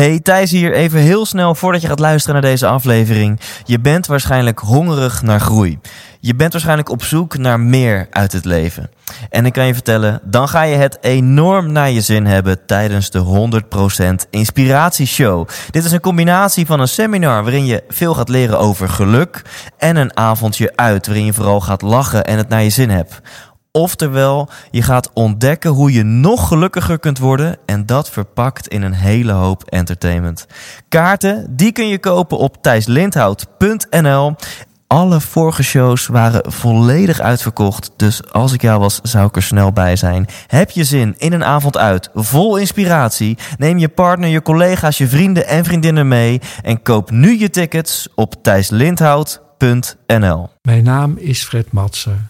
Hey, Thijs hier. Even heel snel voordat je gaat luisteren naar deze aflevering. Je bent waarschijnlijk hongerig naar groei. Je bent waarschijnlijk op zoek naar meer uit het leven. En ik kan je vertellen, dan ga je het enorm naar je zin hebben tijdens de 100% Inspiratieshow. Dit is een combinatie van een seminar waarin je veel gaat leren over geluk en een avondje uit waarin je vooral gaat lachen en het naar je zin hebt. Oftewel, je gaat ontdekken hoe je nog gelukkiger kunt worden en dat verpakt in een hele hoop entertainment. Kaarten, die kun je kopen op thijslindhout.nl. Alle vorige shows waren volledig uitverkocht, dus als ik jou was, zou ik er snel bij zijn. Heb je zin in een avond uit, vol inspiratie? Neem je partner, je collega's, je vrienden en vriendinnen mee en koop nu je tickets op thijslindhout.nl. Mijn naam is Fred Matser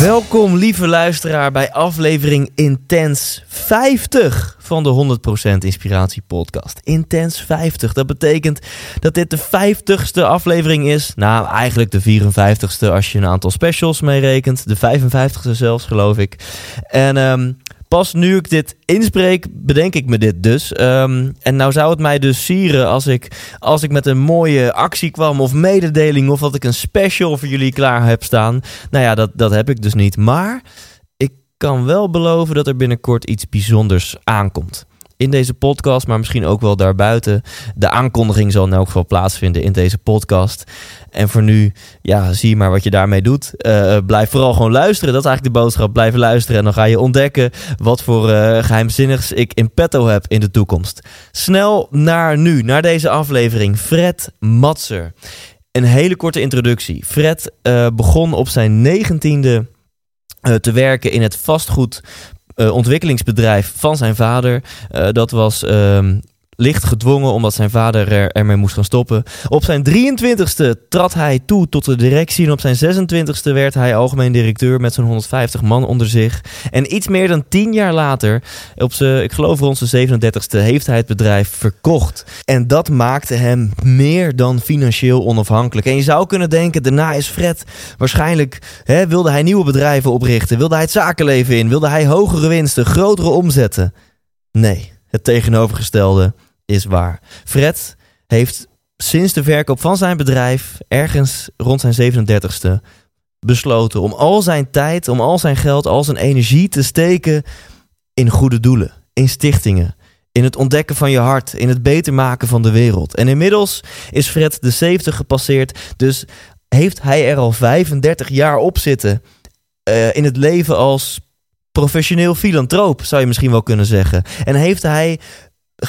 Welkom, lieve luisteraar, bij aflevering Intens 50 van de 100% Inspiratie Podcast. Intens 50. Dat betekent dat dit de 50ste aflevering is. Nou, eigenlijk de 54ste als je een aantal specials meerekent. De 55ste zelfs, geloof ik. En ehm, pas nu ik dit inspreek, bedenk ik me dit dus. Ehm, en nou zou het mij dus sieren als ik, als ik met een mooie actie kwam of mededeling of dat ik een special voor jullie klaar heb staan. Nou ja, dat, dat heb ik dus niet. Maar ik kan wel beloven dat er binnenkort iets bijzonders aankomt. In deze podcast, maar misschien ook wel daarbuiten. De aankondiging zal in elk geval plaatsvinden in deze podcast. En voor nu, ja, zie maar wat je daarmee doet. Eh, blijf vooral gewoon luisteren. Dat is eigenlijk de boodschap. Blijven luisteren. En dan ga je ontdekken wat voor eh, geheimzinnigs ik in petto heb in de toekomst. Snel naar nu, naar deze aflevering. Fred Matser. Een hele korte introductie. Fred eh, begon op zijn negentiende uh, te werken in het vastgoed uh, ontwikkelingsbedrijf van zijn vader. Uh, dat was um, licht gedwongen omdat zijn vader er, ermee moest gaan stoppen. Op zijn 23ste trad hij toe tot de directie en op zijn 26ste werd hij algemeen directeur met zo'n 150 man onder zich. En iets meer dan 10 jaar later, op zijn, ik geloof rond zijn 37ste, heeft hij het bedrijf verkocht. En dat maakte hem meer dan financieel onafhankelijk. En je zou kunnen denken, daarna is Fred waarschijnlijk, hè, wilde hij nieuwe bedrijven oprichten, wilde hij het zakenleven in, wilde hij hogere winsten, grotere omzetten. Nee, het tegenovergestelde is waar. Fred heeft sinds de verkoop van zijn bedrijf, ergens rond zijn 37ste, besloten om al zijn tijd, om al zijn geld, al zijn energie te steken in goede doelen, in stichtingen. In het ontdekken van je hart, in het beter maken van de wereld. En inmiddels is Fred de 70 gepasseerd, dus heeft hij er al 35 jaar op zitten uh, in het leven als professioneel filantroop, zou je misschien wel kunnen zeggen. En heeft hij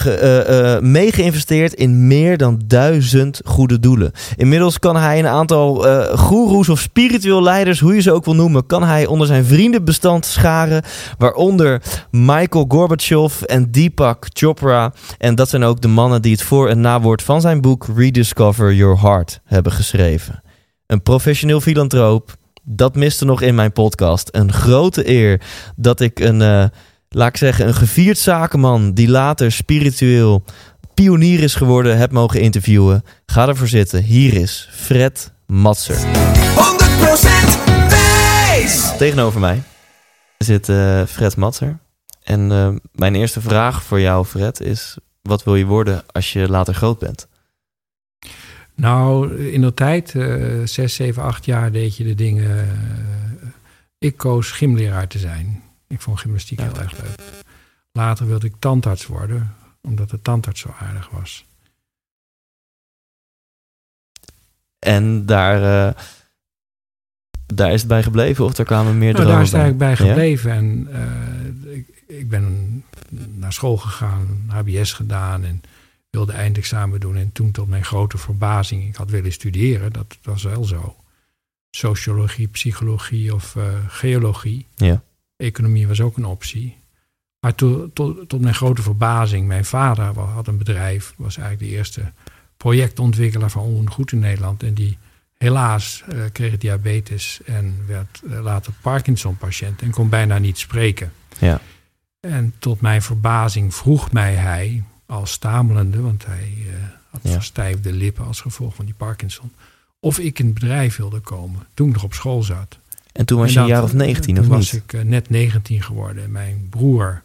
uh, uh, mee geïnvesteerd in meer dan duizend goede doelen. Inmiddels kan hij een aantal uh, goeroes of spiritueel leiders, hoe je ze ook wil noemen, kan hij onder zijn vriendenbestand scharen. Waaronder Michael Gorbachev en Deepak Chopra. En dat zijn ook de mannen die het voor- en nawoord van zijn boek Rediscover Your Heart hebben geschreven. Een professioneel filantroop. Dat miste nog in mijn podcast. Een grote eer dat ik een laat ik zeggen, een gevierd zakenman die later spiritueel pionier is geworden, heb mogen interviewen. Ga ervoor zitten. Hier is Fred Matser. 100% wijs! Tegenover mij zit uh, Fred Matser. En uh, mijn eerste vraag voor jou, Fred, is: wat wil je worden als je later groot bent? Nou, in de tijd, uh, zes, zeven, acht jaar, deed je de dingen. ik koos gymleraar te zijn. Ik vond gymnastiek heel erg leuk. Later wilde ik tandarts worden, omdat de tandarts zo aardig was. En daar, uh, daar is het bij gebleven of daar kwamen meer nou, dromen Daar is het bij? eigenlijk bij gebleven. Ja? En uh, ik, ik, ben naar school gegaan, HBS gedaan en wilde eindexamen doen. En toen tot mijn grote verbazing, ik had willen studeren, dat was wel zo. Sociologie, psychologie of uh, geologie. Ja. Economie was ook een optie. Maar to, to- tot mijn grote verbazing, mijn vader had een bedrijf, was eigenlijk de eerste projectontwikkelaar van onroerend in Nederland. En die helaas eh, kreeg diabetes en werd eh, later Parkinson-patiënt en kon bijna niet spreken. Ja. En tot mijn verbazing vroeg mij hij, als stamelende, want hij eh, had Ja. verstijfde lippen als gevolg van die Parkinson, of ik in het bedrijf wilde komen toen ik nog op school zat. En toen was je En een jaar of 19, toen of was niet? ik eh, net 19 geworden. En Mijn broer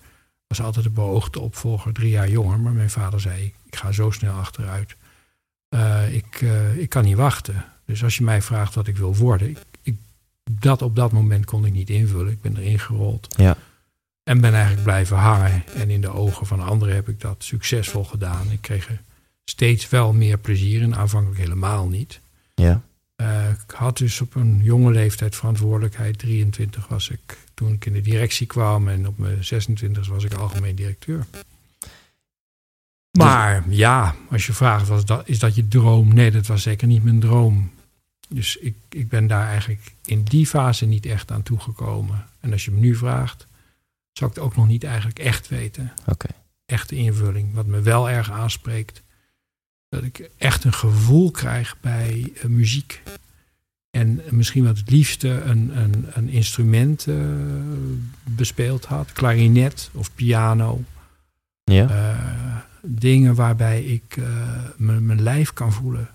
was altijd de beoogde opvolger, drie jaar jonger. Maar mijn vader zei, ik ga zo snel achteruit. Eh, ik, eh, ik kan niet wachten. Dus als je mij vraagt wat ik wil worden... Ik, ik, dat op dat moment kon ik niet invullen. Ik ben erin gerold. Ja. En ben eigenlijk blijven hangen. En in de ogen van anderen heb ik dat succesvol gedaan. Ik kreeg er steeds wel meer plezier in. Aanvankelijk helemaal niet. Ja. Eh, ik had dus op een jonge leeftijd verantwoordelijkheid. 23 was ik toen ik in de directie kwam. En op mijn 26 was ik algemeen directeur. Maar ja, als je vraagt, was dat, is dat je droom? Nee, dat was zeker niet mijn droom. Dus ik, ik ben daar eigenlijk in die fase niet echt aan toegekomen. En als je me nu vraagt, zou ik het ook nog niet eigenlijk echt weten. Oké. Echte invulling. Wat me wel erg aanspreekt, dat ik echt een gevoel krijg bij eh, muziek. En misschien wat het liefste een, een, een instrument eh, bespeeld had. Klarinet of piano. Ja. Eh, dingen waarbij ik mijn lijf kan voelen.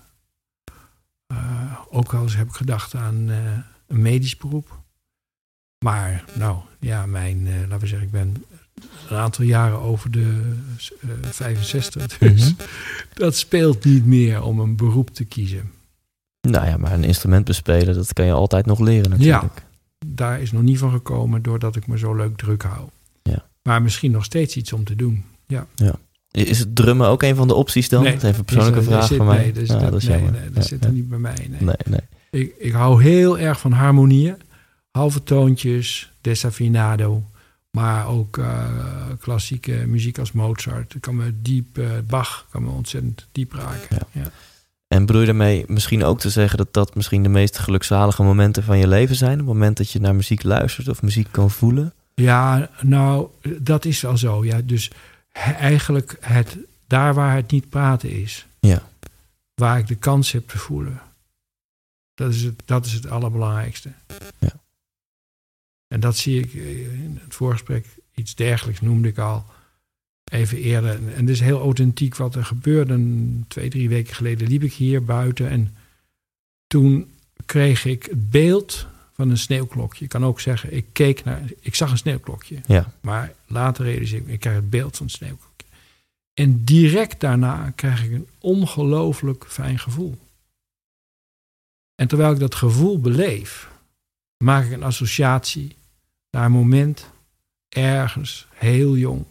Ook al eens heb ik gedacht aan een medisch beroep. Maar nou ja, mijn, laten we zeggen, ik ben een aantal jaren over de eh 65. Dus Mhm. dat speelt niet meer om een beroep te kiezen. Nou ja, maar een instrument bespelen, dat kan je altijd nog leren natuurlijk. Daar is nog niet van gekomen doordat ik me zo leuk druk hou. Ja. Maar misschien nog steeds iets om te doen. Ja. Is het drummen ook een van de opties dan? Nee, dat is even een persoonlijke Is er- vraag van mij. Nee, dus Ja, dat, dat is nee, jammer. nee, dat Ja, zit ja. er niet bij mij. Nee. Nee, nee. Ik, ik hou heel erg van harmonieën. Halve toontjes, desafinado. Maar ook eh, klassieke muziek als Mozart. Kan me diep, eh, Bach kan me ontzettend diep raken. Ja. Ja. En bedoel je daarmee misschien ook te zeggen dat dat misschien de meest gelukzalige momenten van je leven zijn? Het moment dat je naar muziek luistert of muziek kan voelen? Ja, nou, dat is wel zo. Ja. Dus eigenlijk het, daar waar het niet praten is. Ja. Waar ik de kans heb te voelen. Dat is het, dat is het allerbelangrijkste. Ja. En dat zie ik eh, in het voorgesprek. Iets dergelijks noemde ik al even eerder. En het is heel authentiek wat er gebeurde. Twee, drie weken geleden liep ik hier buiten. En toen kreeg ik het beeld van een sneeuwklokje. Ik kan ook zeggen, ik keek naar, ik zag een sneeuwklokje. Ja. Maar later realiseer ik, me, ik krijg het beeld van een sneeuwklokje. En direct daarna krijg ik een ongelooflijk fijn gevoel. En terwijl ik dat gevoel beleef, maak ik een associatie naar een moment ergens heel jong.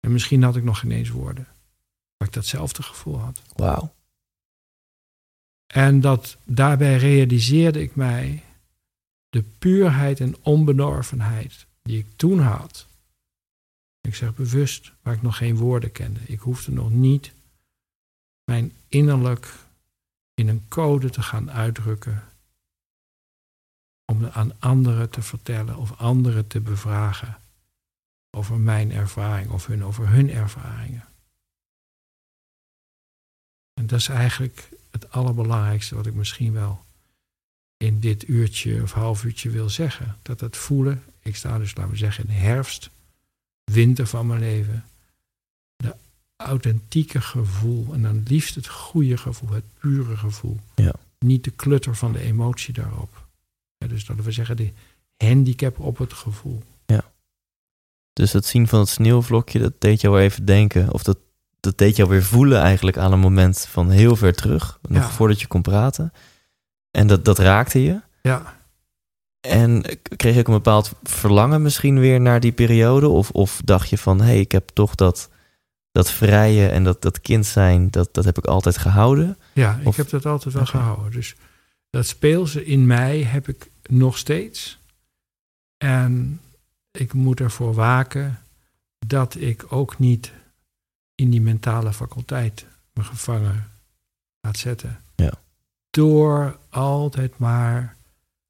En misschien had ik nog geen eens woorden. Waar ik datzelfde gevoel had. Wauw. En dat daarbij realiseerde ik mij de puurheid en onbenorvenheid die ik toen had. Ik zeg bewust, waar ik nog geen woorden kende. Ik hoefde nog niet mijn innerlijk in een code te gaan uitdrukken. Om het aan anderen te vertellen of anderen te bevragen over mijn ervaring of hun over hun ervaringen. En dat is eigenlijk het allerbelangrijkste wat ik misschien wel in dit uurtje of half uurtje wil zeggen. Dat het voelen, ik sta dus, laten we zeggen, in de herfst, winter van mijn leven. De authentieke gevoel en dan liefst het goede gevoel, het pure gevoel. Ja. Niet de klutter van de emotie daarop. Ja, dus dat we zeggen, de handicap op het gevoel. Dus het zien van het sneeuwvlokje, dat deed jou even denken. Of dat, dat deed jou weer voelen eigenlijk aan een moment van heel ver terug. Nog Ja. voordat je kon praten. En dat, dat raakte je. Ja, En kreeg je ook een bepaald verlangen misschien weer naar die periode? Of, of dacht je van, hé, hey, ik heb toch dat, dat vrije en dat, dat kind zijn, dat, dat heb ik altijd gehouden. Ja, ik Of- heb dat altijd wel gehouden. Dus dat speelse in mij heb ik nog steeds. En ik moet ervoor waken dat ik ook niet in die mentale faculteit me gevangen laat zetten. Ja. Door altijd maar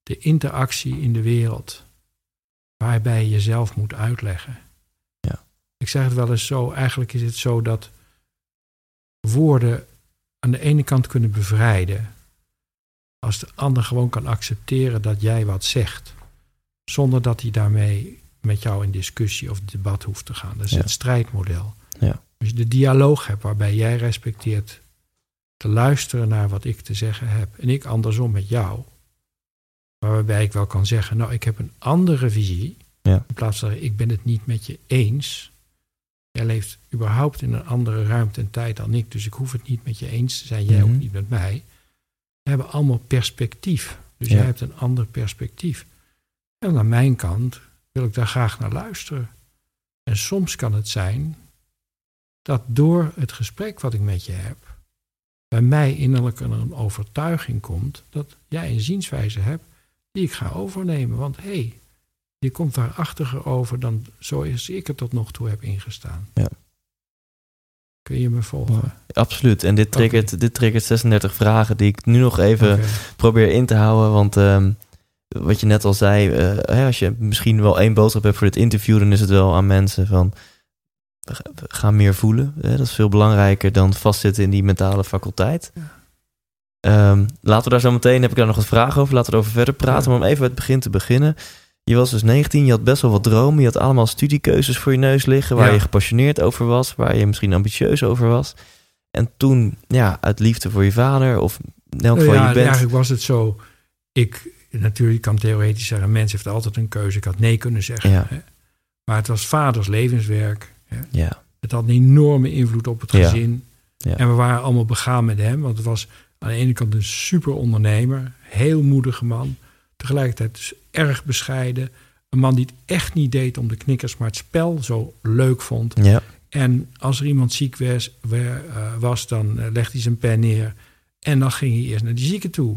de interactie in de wereld, waarbij je jezelf moet uitleggen. Ik zeg het wel eens zo, eigenlijk is het zo dat woorden aan de ene kant kunnen bevrijden. Als de ander gewoon kan accepteren dat jij wat zegt. Zonder dat hij daarmee met jou in discussie of debat hoeft te gaan. Dat is Ja. het strijdmodel. Ja. Als je de dialoog hebt waarbij jij respecteert te luisteren naar wat ik te zeggen heb. En ik andersom met jou. Maar waarbij ik wel kan zeggen, nou ik heb een andere visie. Ja. In plaats van ik ben het niet met je eens. Jij leeft überhaupt in een andere ruimte en tijd dan ik. Dus ik hoef het niet met je eens te zijn. Jij Mhm. ook niet met mij. Hebben allemaal perspectief. Dus Ja. jij hebt een ander perspectief. En aan mijn kant wil ik daar graag naar luisteren. En soms kan het zijn dat door het gesprek wat ik met je heb, bij mij innerlijk een overtuiging komt dat jij een zienswijze hebt die ik ga overnemen. Want hé, hey, je komt daar achtiger over dan zoals ik er tot nog toe heb ingestaan. Ja. Kun je me volgen? Absoluut. En dit triggert, dit triggert 36 vragen die ik nu nog even probeer in te houden. Want ehm, wat je net al zei, eh, hè, als je misschien wel één boodschap hebt voor dit interview, dan is het wel aan mensen van ga- meer voelen. Hè? Dat is veel belangrijker dan vastzitten in die mentale faculteit. Ja. Ehm, laten we daar zo meteen, heb ik daar nog wat vragen over, laten we erover verder praten. Ja. Maar om even bij het begin te beginnen. Je was dus 19, je had best wel wat dromen. Je had allemaal studiekeuzes voor je neus liggen... waar Ja. je gepassioneerd over was, waar je misschien ambitieus over was. En toen, ja, uit liefde voor je vader... of in elk geval, ja, je bent... eigenlijk was het zo. Ik, natuurlijk kan theoretisch zeggen, een mens heeft altijd een keuze. Ik had nee kunnen zeggen. Ja. Hè. Maar het was vaders levenswerk. Hè. Ja, Het had een enorme invloed op het gezin. Ja. En we waren allemaal begaan met hem. Want het was aan de ene kant een super ondernemer. Heel moedige man. Tegelijkertijd dus erg bescheiden. Een man die het echt niet deed om de knikkers, maar het spel zo leuk vond. ja, En als er iemand ziek was, eh, was dan eh, legde hij zijn pen neer. En dan ging hij eerst naar die zieken toe.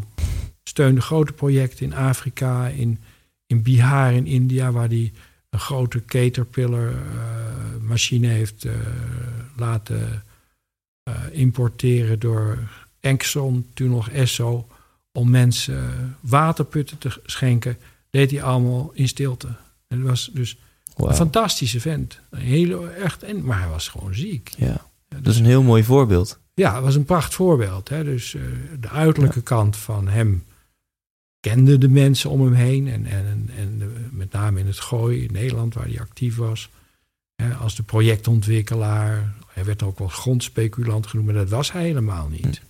Steunde grote projecten in Afrika, in, in Bihar, in India, waar hij een grote Caterpillar eh, machine heeft laten importeren door Exxon, toen nog Esso, om mensen waterputten te schenken. Deed hij allemaal in stilte. En dat was dus een fantastische vent. Een hele, echt, en, maar hij was gewoon ziek. ja. Ja, Dat dus- is een heel mooi voorbeeld. ja, het was een pracht voorbeeld. Hè? Dus eh, de uiterlijke kant van hem kende de mensen om hem heen. En, en, en met name in het gooi in Nederland, waar hij actief was. Hè, als de projectontwikkelaar. Hij werd ook wel grondspeculant genoemd, maar dat was hij helemaal niet.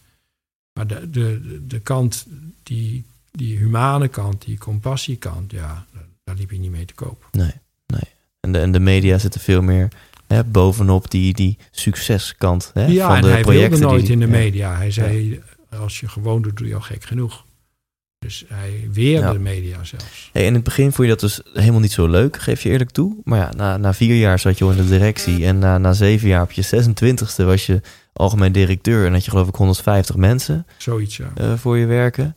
Maar de, de, de, kant, die, die humane kant, die compassiekant, ja, daar, liep hij niet mee te koop. Nee, nee. En de, en de media zitten veel meer hè, bovenop die, die succeskant hè, Ja, van en de hij projecten. wilde nooit die, in de ja. media. Hij zei, als je gewoon doet, doe je al gek genoeg. Dus hij weerde Ja. de media zelfs. Hey, in het begin vond je dat dus helemaal niet zo leuk, geef je eerlijk toe. Maar ja, na, na vier jaar zat je al in de directie. En na, na zeven jaar op je 26e was je algemeen directeur. En had je geloof ik 150 mensen Zoiets, ja. eh, voor je werken.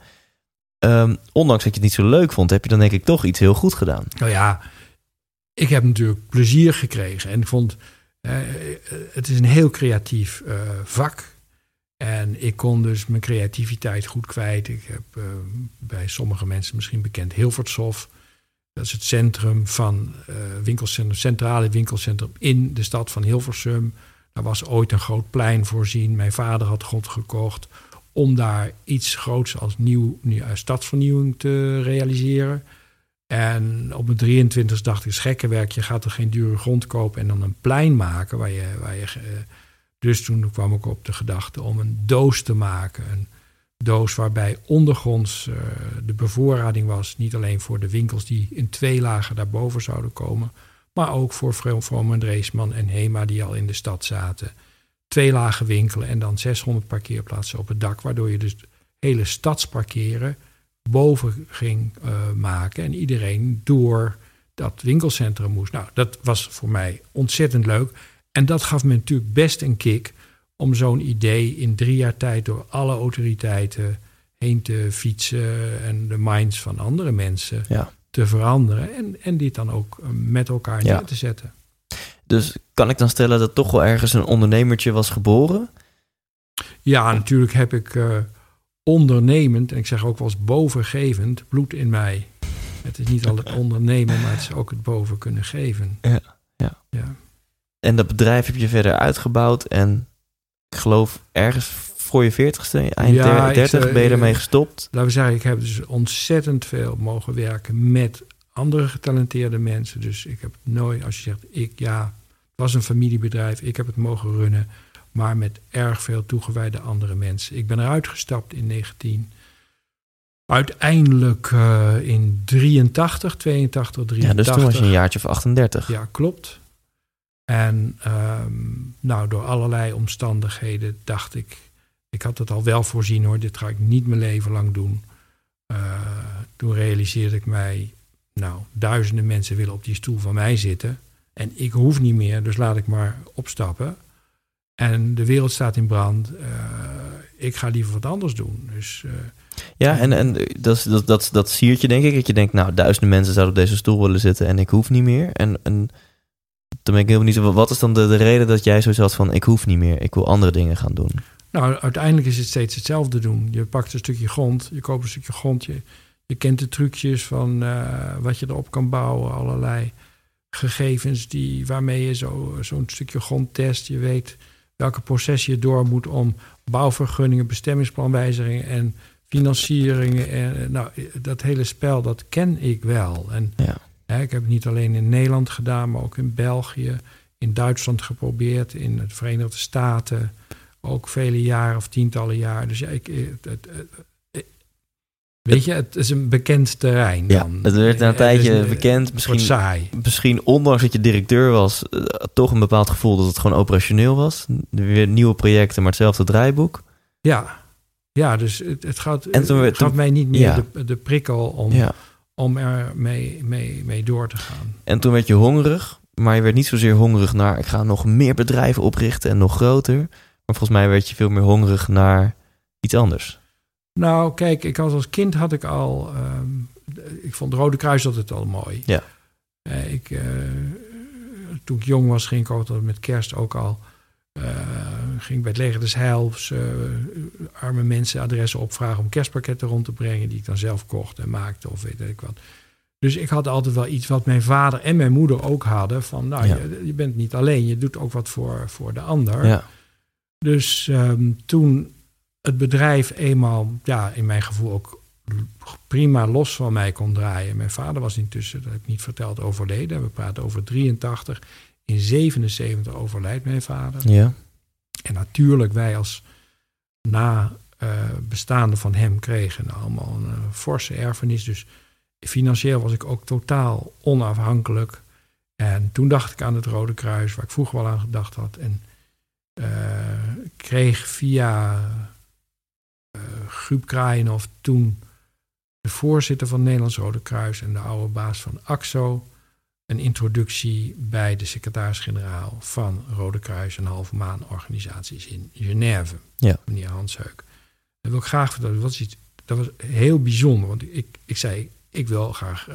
Ehm, ondanks dat je het niet zo leuk vond, heb je dan denk ik toch iets heel goed gedaan. Nou ja, ik heb natuurlijk plezier gekregen. En ik vond, eh, het is een heel creatief eh, vak. En ik kon dus mijn creativiteit goed kwijt. Ik heb eh, bij sommige mensen misschien bekend Hilvershof. Dat is het centrum van eh winkelcentrum, centrale winkelcentrum in de stad van Hilversum. Daar was ooit een groot plein voorzien. Mijn vader had grond gekocht om daar iets groots als nieuw, nieuw eh, stadsvernieuwing te realiseren. En op mijn 23 dacht ik, schekkenwerk, je gaat er geen dure grond kopen en dan een plein maken. Waar je, waar je, dus toen kwam ik op de gedachte om een doos te maken. Een doos waarbij ondergronds eh, de bevoorrading was. Niet alleen voor de winkels die in twee lagen daarboven zouden komen. Maar ook voor Vro- Vroom en Dreesman en Hema die al in de stad zaten. Twee lagen winkelen en dan 600 parkeerplaatsen op het dak. Waardoor je dus hele stadsparkeren boven ging eh, maken. En iedereen door dat winkelcentrum moest. Nou, dat was voor mij ontzettend leuk. En dat gaf me natuurlijk best een kick om zo'n idee in drie jaar tijd door alle autoriteiten heen te fietsen en de minds van andere mensen Ja. te veranderen. En, en dit dan ook eh, met elkaar Ja. neer te zetten. Dus kan ik dan stellen dat toch wel ergens een ondernemertje was geboren? Ja, natuurlijk heb ik eh, ondernemend, en ik zeg ook wel eens bovengevend, bloed in mij. Het is niet altijd ondernemen, maar het is ook het boven kunnen geven. Ja, ja. ja. En dat bedrijf heb je verder uitgebouwd. En ik geloof ergens voor je veertigste, eind Ja, ik 30, zou- ben je eh, ermee gestopt. Laten we zeggen, ik heb dus ontzettend veel mogen werken met andere getalenteerde mensen. Dus ik heb nooit, als je zegt, ik ja, het was een familiebedrijf, ik heb het mogen runnen, maar met erg veel toegewijde andere mensen. Ik ben eruit gestapt in 19. Uiteindelijk eh, in 83, 82, Ja, 83. dus toen was je een jaartje of 38. Ja, klopt. En ehm, nou, door allerlei omstandigheden dacht ik, ik had het al wel voorzien hoor, dit ga ik niet mijn leven lang doen. Eh, toen realiseerde ik mij, nou, duizenden mensen willen op die stoel van mij zitten. En ik hoef niet meer, dus laat ik maar opstappen. En de wereld staat in brand. eh, ik ga liever wat anders doen. Dus eh, Ja, en, en dat, dat, dat, dat siert je denk ik. Dat je denkt, nou, duizenden mensen zouden op deze stoel willen zitten en ik hoef niet meer. En, en dan ben ik heel benieuwd, wat is dan de, de reden dat jij zoiets had van, ik hoef niet meer, ik wil andere dingen gaan doen? Nou, uiteindelijk is het steeds hetzelfde doen. Je pakt een stukje grond, je koopt een stukje grond. Je, je kent de trucjes van eh, wat je erop kan bouwen. Allerlei gegevens die, waarmee je zo, zo'n stukje grond test. Je weet welke processen je door moet om bouwvergunningen, bestemmingsplanwijzigingen en financieringen. En, nou, dat hele spel, dat ken ik wel. En Ja. Ik heb het niet alleen in Nederland gedaan, maar ook in België, in Duitsland geprobeerd, in de Verenigde Staten ook vele jaren of tientallen jaar. Dus ja, ik, eh, het, het, het- het- weet je, het is een bekend terrein. Ja, dan. het werd na een Eh, tijdje eh, bekend. Misschien, saai. misschien ondanks dat je directeur was, eh, toch een bepaald gevoel dat het gewoon operationeel was. Weer nieuwe projecten, maar hetzelfde draaiboek. Ja, ja dus het, het, gaat, En toen werd- het gaf mij niet meer ja. de, de prikkel om, Ja. Om er mee, mee, mee door te gaan. En toen werd je hongerig, maar je werd niet zozeer hongerig naar, ik ga nog meer bedrijven oprichten en nog groter. Maar volgens mij werd je veel meer hongerig naar iets anders. Nou, kijk, ik had als kind had ik al. ehm, ik vond het Rode Kruis altijd al mooi. Ja. Eh, ik, eh, toen ik jong was, ging ik altijd met kerst ook al. eh, ging bij het Leger des Heils eh, arme mensen adressen opvragen om kerstpakketten rond te brengen. die ik dan zelf kocht en maakte of weet ik wat. Dus ik had altijd wel iets wat mijn vader en mijn moeder ook hadden. Van nou, Ja. je, je bent niet alleen, je doet ook wat voor, voor de ander. Ja. Dus ehm, toen het bedrijf eenmaal, ja, in mijn gevoel ook prima los van mij kon draaien. Mijn vader was intussen, dat heb ik niet verteld, overleden. We praten over 83. In 77 overlijdt mijn vader. Ja. En natuurlijk, wij als na eh, bestaande van hem kregen allemaal een eh, forse erfenis. Dus financieel was ik ook totaal onafhankelijk. En toen dacht ik aan het Rode Kruis, waar ik vroeger wel aan gedacht had. En eh, kreeg via eh Guub toen de voorzitter van Nederlands Rode Kruis en de oude baas van AXO een introductie bij de secretaris-generaal van Rode Kruis en halve maan organisaties in Genève, Ja. meneer Hans Heuk. Dat wil ik graag vertellen. Dat was, iets, dat was heel bijzonder, want ik, ik zei, ik wil graag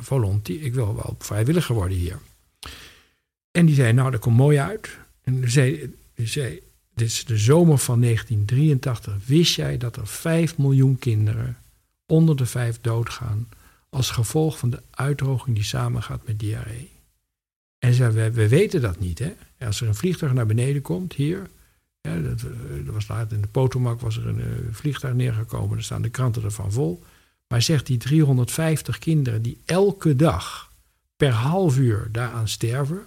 volontier, ik wil wel vrijwilliger worden hier. En die zei, nou, dat komt mooi uit. En die zei, die zei, dit is de zomer van 1983. Wist jij dat er 5 miljoen kinderen onder de vijf doodgaan als gevolg van de uitdroging die samengaat met diarree? En zei, we, we weten dat niet, hè? Als er een vliegtuig naar beneden komt, hier, ja, dat, eh, dat was laat in de Potomac was er een eh, vliegtuig neergekomen, daar staan de kranten ervan vol. Maar zegt die 350 kinderen die elke dag per half uur daaraan sterven,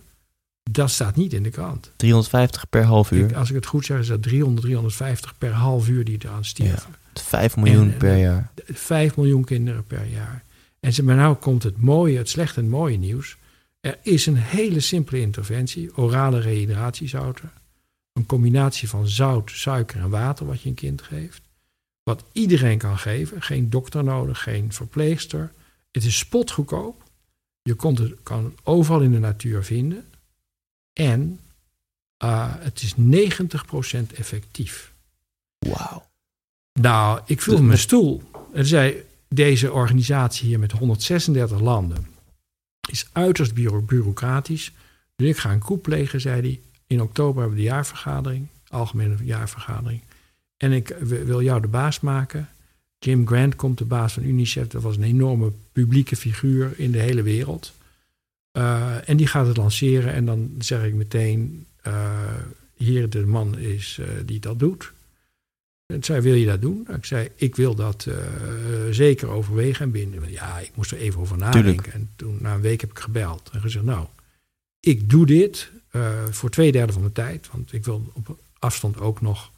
dat staat niet in de krant. 350 per half uur. Ik, als ik het goed zeg, is dat 300, 350 per half uur die eraan sterven. 5 miljoen En- per jaar. 5 miljoen kinderen per jaar. En ze, maar nou komt het mooie, het slechte en het mooie nieuws. Er is een hele simpele interventie, orale rehydratatiezouten. Een combinatie van zout, suiker en water wat je een kind geeft. Wat iedereen kan geven, geen dokter nodig, geen verpleegster. Het is spotgoedkoop. Je komt het, kan het overal in de natuur vinden. En ah, het is 90% effectief. Wauw. Nou, ik viel Dus- mijn stoel. En zei, deze organisatie hier met 136 landen is uiterst bureau- bureaucratisch. Dus ik ga een coup plegen, zei hij. In oktober hebben we de jaarvergadering, algemene jaarvergadering. En ik wil jou de baas maken. Jim Grant komt, de baas van UNICEF. Dat was een enorme publieke figuur in de hele wereld. Uh, en die gaat het lanceren en dan zeg ik meteen, uh, hier de man is uh, die dat doet. En zei, wil je dat doen? Ik zei, ik wil dat zeker overwegen en binnen. Ja, ik moest er even over nadenken. Tuurlijk. En toen, na een week heb ik gebeld en gezegd, nou, ik doe dit voor twee derde van mijn tijd. Want ik wil op afstand ook nog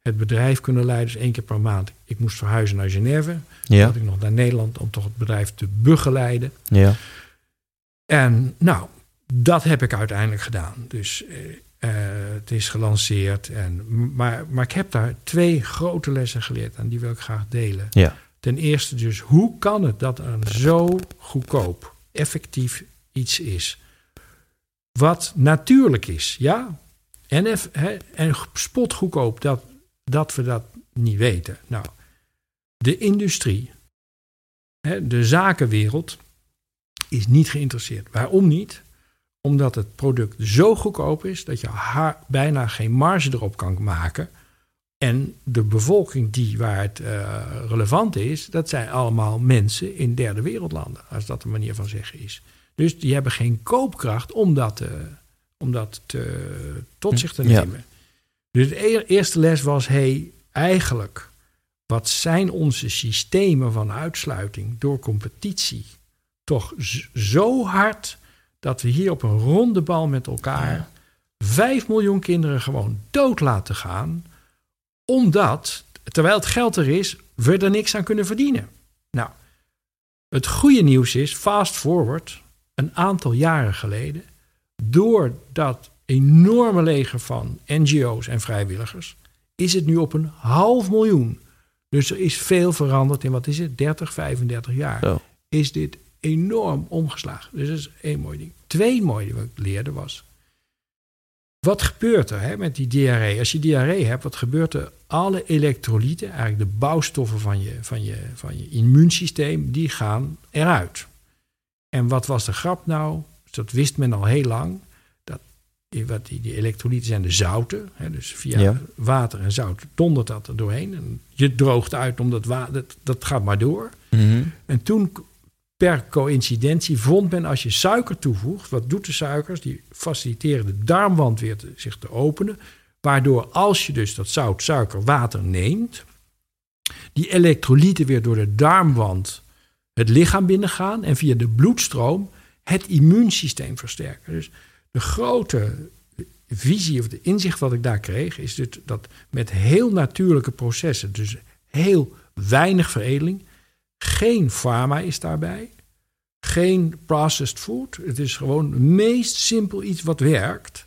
het bedrijf kunnen leiden. Dus één keer per maand. Ik moest verhuizen naar Genève. Ja. had ik nog naar Nederland om toch het bedrijf te begeleiden. Ja. En nou, dat heb ik uiteindelijk gedaan. Dus uh, het is gelanceerd. En, maar, maar ik heb daar twee grote lessen geleerd en die wil ik graag delen. Ja. Ten eerste dus, hoe kan het dat er een zo goedkoop, effectief iets is? Wat natuurlijk is, ja? En, eff, he, en spotgoedkoop, dat, dat we dat niet weten. Nou, de industrie, de zakenwereld is niet geïnteresseerd. Waarom niet? Omdat het product zo goedkoop is dat je bijna geen marge erop kan maken. En de bevolking die waar het uh, relevant is, dat zijn allemaal mensen in derde wereldlanden, als dat de manier van zeggen is. Dus die hebben geen koopkracht om dat, uh, om dat te, tot zich te nemen. Ja. Dus de eerste les was: hey, eigenlijk, wat zijn onze systemen van uitsluiting door competitie? toch zo hard dat we hier op een ronde bal met elkaar ja. 5 miljoen kinderen gewoon dood laten gaan, omdat, terwijl het geld er is, we er niks aan kunnen verdienen. Nou, het goede nieuws is, fast forward, een aantal jaren geleden, door dat enorme leger van NGO's en vrijwilligers, is het nu op een half miljoen. Dus er is veel veranderd in, wat is het, 30, 35 jaar. Is dit enorm omgeslagen. Dus dat is één mooi ding. Twee mooie wat ik leerde was. Wat gebeurt er hè, met die diarree? Als je diarree hebt, wat gebeurt er? Alle elektrolyten, eigenlijk de bouwstoffen van je, van je, van je immuunsysteem, die gaan eruit. En wat was de grap nou? Dat wist men al heel lang. Dat, wat die, die elektrolyten zijn de zouten. Hè, dus via Ja. water en zout dondert dat er doorheen. En je droogt uit omdat water, dat, dat gaat maar door. Mhm. En toen per coïncidentie vond men als je suiker toevoegt, wat doet de suikers? Die faciliteren de darmwand weer te, zich te openen. Waardoor als je dus dat zout, suiker, water neemt, die elektrolyten weer door de darmwand het lichaam binnengaan en via de bloedstroom het immuunsysteem versterken. Dus de grote visie of de inzicht wat ik daar kreeg, is dat met heel natuurlijke processen, dus heel weinig veredeling, geen pharma is daarbij. Geen processed food. Het is gewoon het meest simpel iets wat werkt.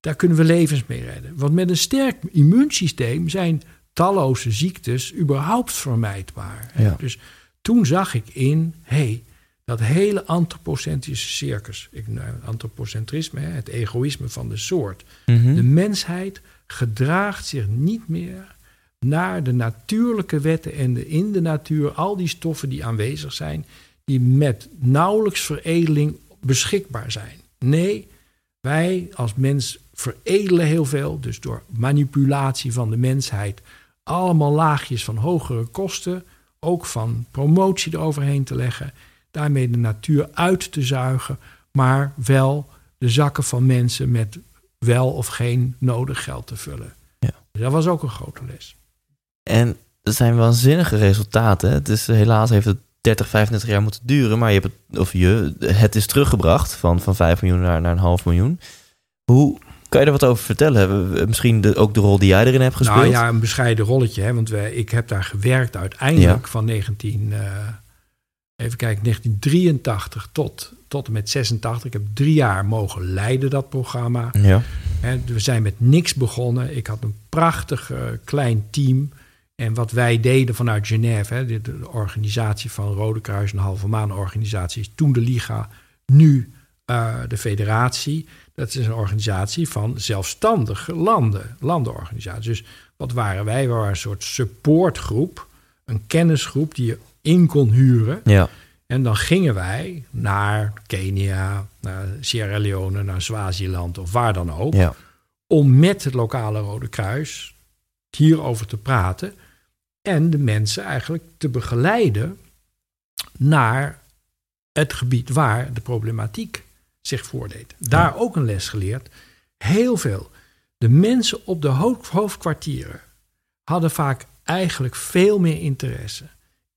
Daar kunnen we levens mee redden. Want met een sterk immuunsysteem zijn talloze ziektes überhaupt vermijdbaar. Ja. Dus toen zag ik in, hey, dat hele antropocentrische circus, ik, nou, antropocentrisme, hè, het egoïsme van de soort. Mhm. De mensheid gedraagt zich niet meer naar de natuurlijke wetten en de, in de natuur al die stoffen die aanwezig zijn, die met nauwelijks veredeling beschikbaar zijn. Nee, wij als mens veredelen heel veel, dus door manipulatie van de mensheid, allemaal laagjes van hogere kosten, ook van promotie eroverheen te leggen, daarmee de natuur uit te zuigen, maar wel de zakken van mensen met wel of geen nodig geld te vullen. Ja. Dat was ook een grote les. En het zijn waanzinnige resultaten. Het is, helaas heeft het 30, 35 jaar moeten duren. Maar je hebt het, of je, het is teruggebracht van, van 5 miljoen naar, naar een half miljoen. Hoe kan je er wat over vertellen? Misschien de, ook de rol die jij erin hebt gespeeld? Nou ja, een bescheiden rolletje. Hè? Want wij, ik heb daar gewerkt uiteindelijk van 19, uh, even kijken, 1983 tot, tot en met 86. Ik heb drie jaar mogen leiden dat programma. Ja. Hè, we zijn met niks begonnen. Ik had een prachtig uh, klein team. En wat wij deden vanuit Genève, hè, de, organisatie van Rode Kruis, een halve maan organisatie, is toen de Liga, nu uh, de Federatie. Dat is een organisatie van zelfstandige landen, landenorganisaties. Dus wat waren wij? We waren een soort supportgroep, een kennisgroep die je in kon huren. Ja. En dan gingen wij naar Kenia, naar Sierra Leone, naar Swaziland of waar dan ook. Ja. Om met het lokale Rode Kruis hierover te praten. En de mensen eigenlijk te begeleiden naar het gebied waar de problematiek zich voordeed. Daar ook een les geleerd. Heel veel. De mensen op de hoofdkwartieren hadden vaak eigenlijk veel meer interesse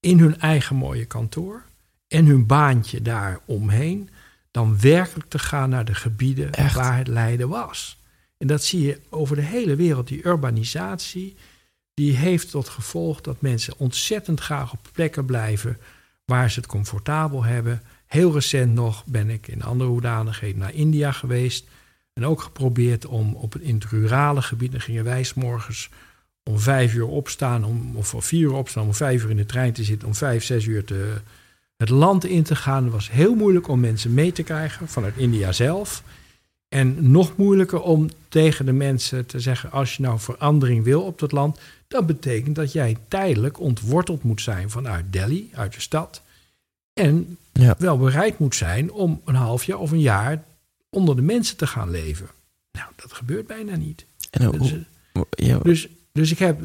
in hun eigen mooie kantoor en hun baantje daar omheen, dan werkelijk te gaan naar de gebieden waar het lijden was. En dat zie je over de hele wereld. Die urbanisatie, die heeft tot gevolg dat mensen ontzettend graag op plekken blijven waar ze het comfortabel hebben. Heel recent nog ben ik in andere hoedanigheden naar India geweest. En ook geprobeerd om op in het rurale gebied, dan gingen wij morgens om vijf uur opstaan, om, of om vier uur opstaan, om vijf uur in de trein te zitten, om vijf, zes uur te, het land in te gaan. Het was heel moeilijk om mensen mee te krijgen vanuit India zelf. En nog moeilijker om tegen de mensen te zeggen: als je nou verandering wil op dat land, dat betekent dat jij tijdelijk ontworteld moet zijn vanuit Delhi, uit de stad. En ja. wel bereid moet zijn om een half jaar of een jaar onder de mensen te gaan leven. Nou, dat gebeurt bijna niet. En dus, ja. dus, dus ik heb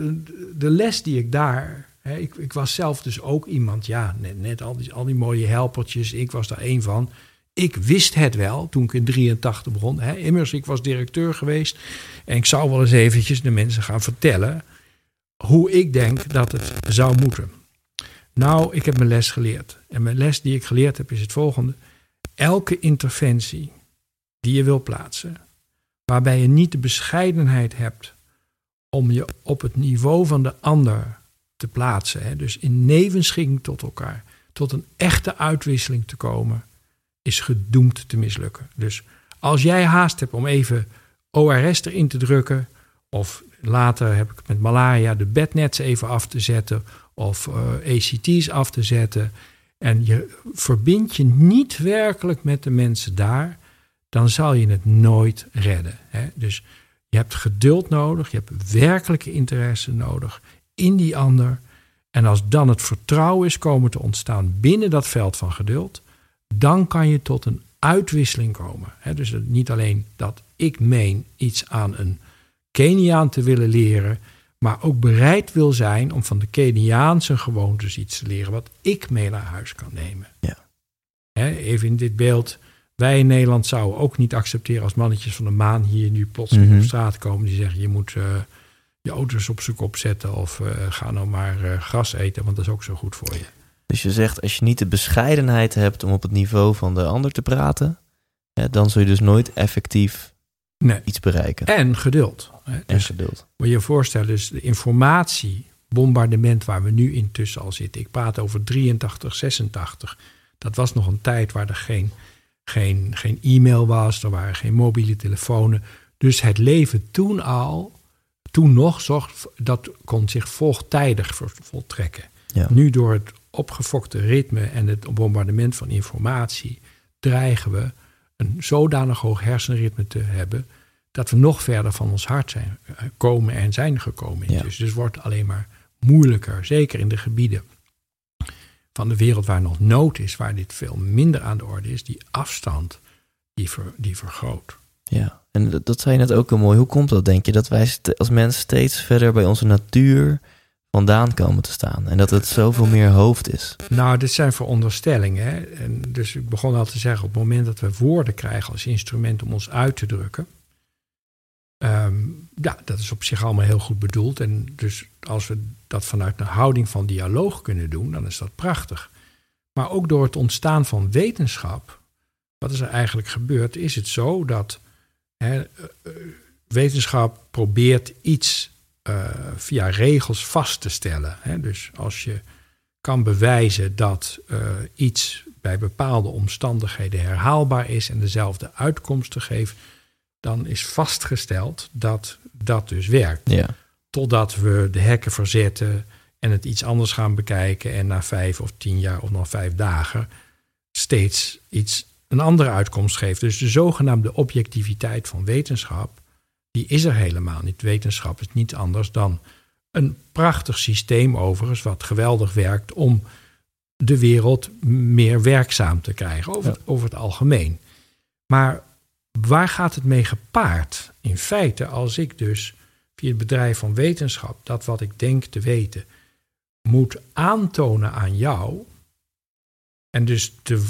de les die ik daar. Hè, ik, ik was zelf dus ook iemand, ja, net, net al, die, al die mooie helpertjes. Ik was daar één van. Ik wist het wel toen ik in 83 begon. Hè. Immers, ik was directeur geweest. En ik zou wel eens eventjes de mensen gaan vertellen hoe ik denk dat het zou moeten. Nou, ik heb mijn les geleerd. En mijn les die ik geleerd heb is het volgende. Elke interventie die je wil plaatsen, waarbij je niet de bescheidenheid hebt om je op het niveau van de ander te plaatsen, hè, dus in nevenschikking tot elkaar, tot een echte uitwisseling te komen, is gedoemd te mislukken. Dus als jij haast hebt om even ORS erin te drukken, of later heb ik met malaria de bednets even af te zetten, of uh, eh, ACT's af te zetten, en je verbindt je niet werkelijk met de mensen daar, dan zal je het nooit redden. Hè? Dus je hebt geduld nodig, je hebt werkelijke interesse nodig in die ander. En als dan het vertrouwen is komen te ontstaan binnen dat veld van geduld, dan kan je tot een uitwisseling komen. Dus niet alleen dat ik meen iets aan een Keniaan te willen leren, maar ook bereid wil zijn om van de Keniaanse gewoontes iets te leren wat ik mee naar huis kan nemen. Ja. Even in dit beeld, wij in Nederland zouden ook niet accepteren als mannetjes van de maan hier nu plotseling mm op straat komen die zeggen je moet uh, je auto's op zijn kop zetten of uh, ga nou maar uh, gras eten, want dat is ook zo goed voor je. Dus je zegt, als je niet de bescheidenheid hebt om op het niveau van de ander te praten, dan zul je dus nooit effectief nee. iets bereiken. En geduld. Hè? Dus en geduld. Moet je je voorstellen, dus de informatiebombardement waar we nu intussen al zitten. Ik praat over 83, 86. Dat was nog een tijd waar er geen, geen, geen e-mail was, er waren geen mobiele telefoons. Dus het leven toen al, toen nog, zorg, dat kon zich voltijdig voltrekken. Ja. Nu door het opgefokte ritme en het bombardement van informatie dreigen we een zodanig hoog hersenritme te hebben dat we nog verder van ons hart zijn eh, komen en zijn gekomen. Ja. Dus, dus het wordt alleen maar moeilijker, zeker in de gebieden van de wereld waar nog nood is, waar dit veel minder aan de orde is, die afstand die, ver, die vergroot. Ja, en dat zei je net ook al mooi. Hoe komt dat, denk je, dat wij als mensen steeds verder bij onze natuur vandaan komen te staan. En dat het zoveel meer hoofd is. Nou, dit zijn veronderstellingen. Hè? En dus ik begon al te zeggen, op het moment dat we woorden krijgen als instrument om ons uit te drukken. Um, ja, dat is op zich allemaal heel goed bedoeld. En dus als we dat vanuit een houding van dialoog kunnen doen, dan is dat prachtig. Maar ook door het ontstaan van wetenschap, wat is er eigenlijk gebeurd, is het zo dat hè, eh, eh, wetenschap probeert iets uh, via regels vast te stellen. Hè? Dus als je kan bewijzen dat uh, iets bij bepaalde omstandigheden herhaalbaar is en dezelfde uitkomsten geeft, dan is vastgesteld dat dat dus werkt. Ja. Totdat we de hekken verzetten en het iets anders gaan bekijken en na vijf of tien jaar of nog vijf dagen steeds iets een andere uitkomst geeft. Dus de zogenaamde objectiviteit van wetenschap die is er helemaal niet. Wetenschap is niet anders dan een prachtig systeem overigens, wat geweldig werkt om de wereld meer werkzaam te krijgen over, het, over het algemeen. Maar waar gaat het mee gepaard? In feite, als ik dus via het bedrijf van wetenschap dat wat ik denk te weten moet aantonen aan jou, En dus, te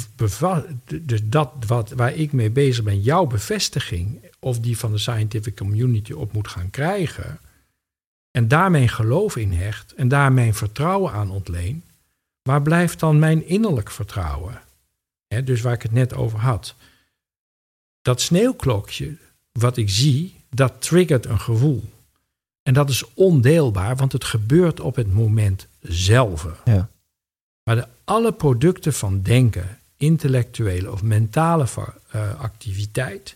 dus dat wat, waar ik mee bezig ben, jouw bevestiging, of die van de scientific community op moet gaan krijgen, en daar mijn geloof in hecht, en daar mijn vertrouwen aan ontleen, waar blijft dan mijn innerlijk vertrouwen? Dus waar ik het net over had. Dat sneeuwklokje, wat ik zie, dat triggert een gevoel. En dat is ondeelbaar, want het gebeurt op het moment zelf. Ja. Maar de, alle producten van denken, intellectuele of mentale eh, activiteit,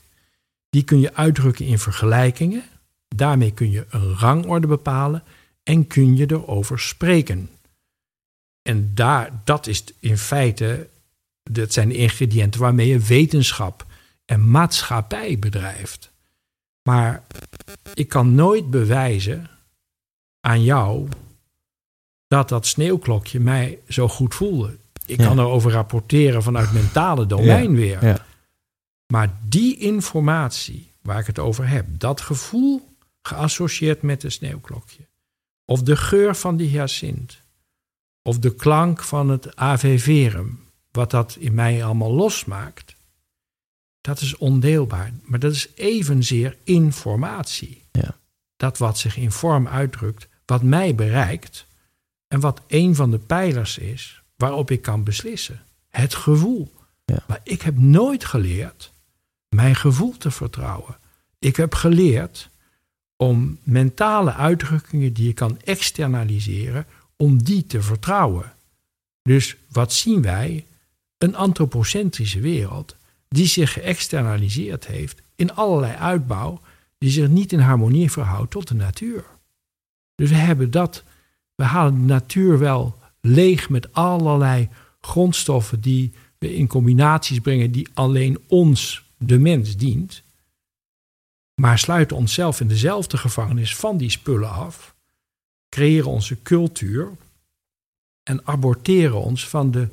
die kun je uitdrukken in vergelijkingen. Daarmee kun je een rangorde bepalen en kun je erover spreken. En daar, dat is in feite, dat zijn de ingrediënten waarmee je wetenschap en maatschappij bedrijft. Maar ik kan nooit bewijzen aan jou dat dat sneeuwklokje mij zo goed voelde. Ik Ja. kan erover rapporteren vanuit mentale domein weer. Ja. Maar die informatie waar ik het over heb, dat gevoel geassocieerd met het sneeuwklokje, of de geur van die hyacint, of de klank van het AV verum, wat dat in mij allemaal losmaakt, dat is ondeelbaar. Maar dat is evenzeer informatie. Ja. Dat wat zich in vorm uitdrukt, wat mij bereikt en wat een van de pijlers is waarop ik kan beslissen. Het gevoel. Ja. Maar ik heb nooit geleerd mijn gevoel te vertrouwen. Ik heb geleerd om mentale uitdrukkingen die je kan externaliseren, om die te vertrouwen. Dus wat zien wij? Een antropocentrische wereld die zich geëxternaliseerd heeft in allerlei uitbouw, die zich niet in harmonie verhoudt tot de natuur. Dus we hebben dat, we halen de natuur wel leeg met allerlei grondstoffen die we in combinaties brengen die alleen ons, de mens, dient. Maar sluiten onszelf in dezelfde gevangenis van die spullen af, creëren onze cultuur en aborteren ons van de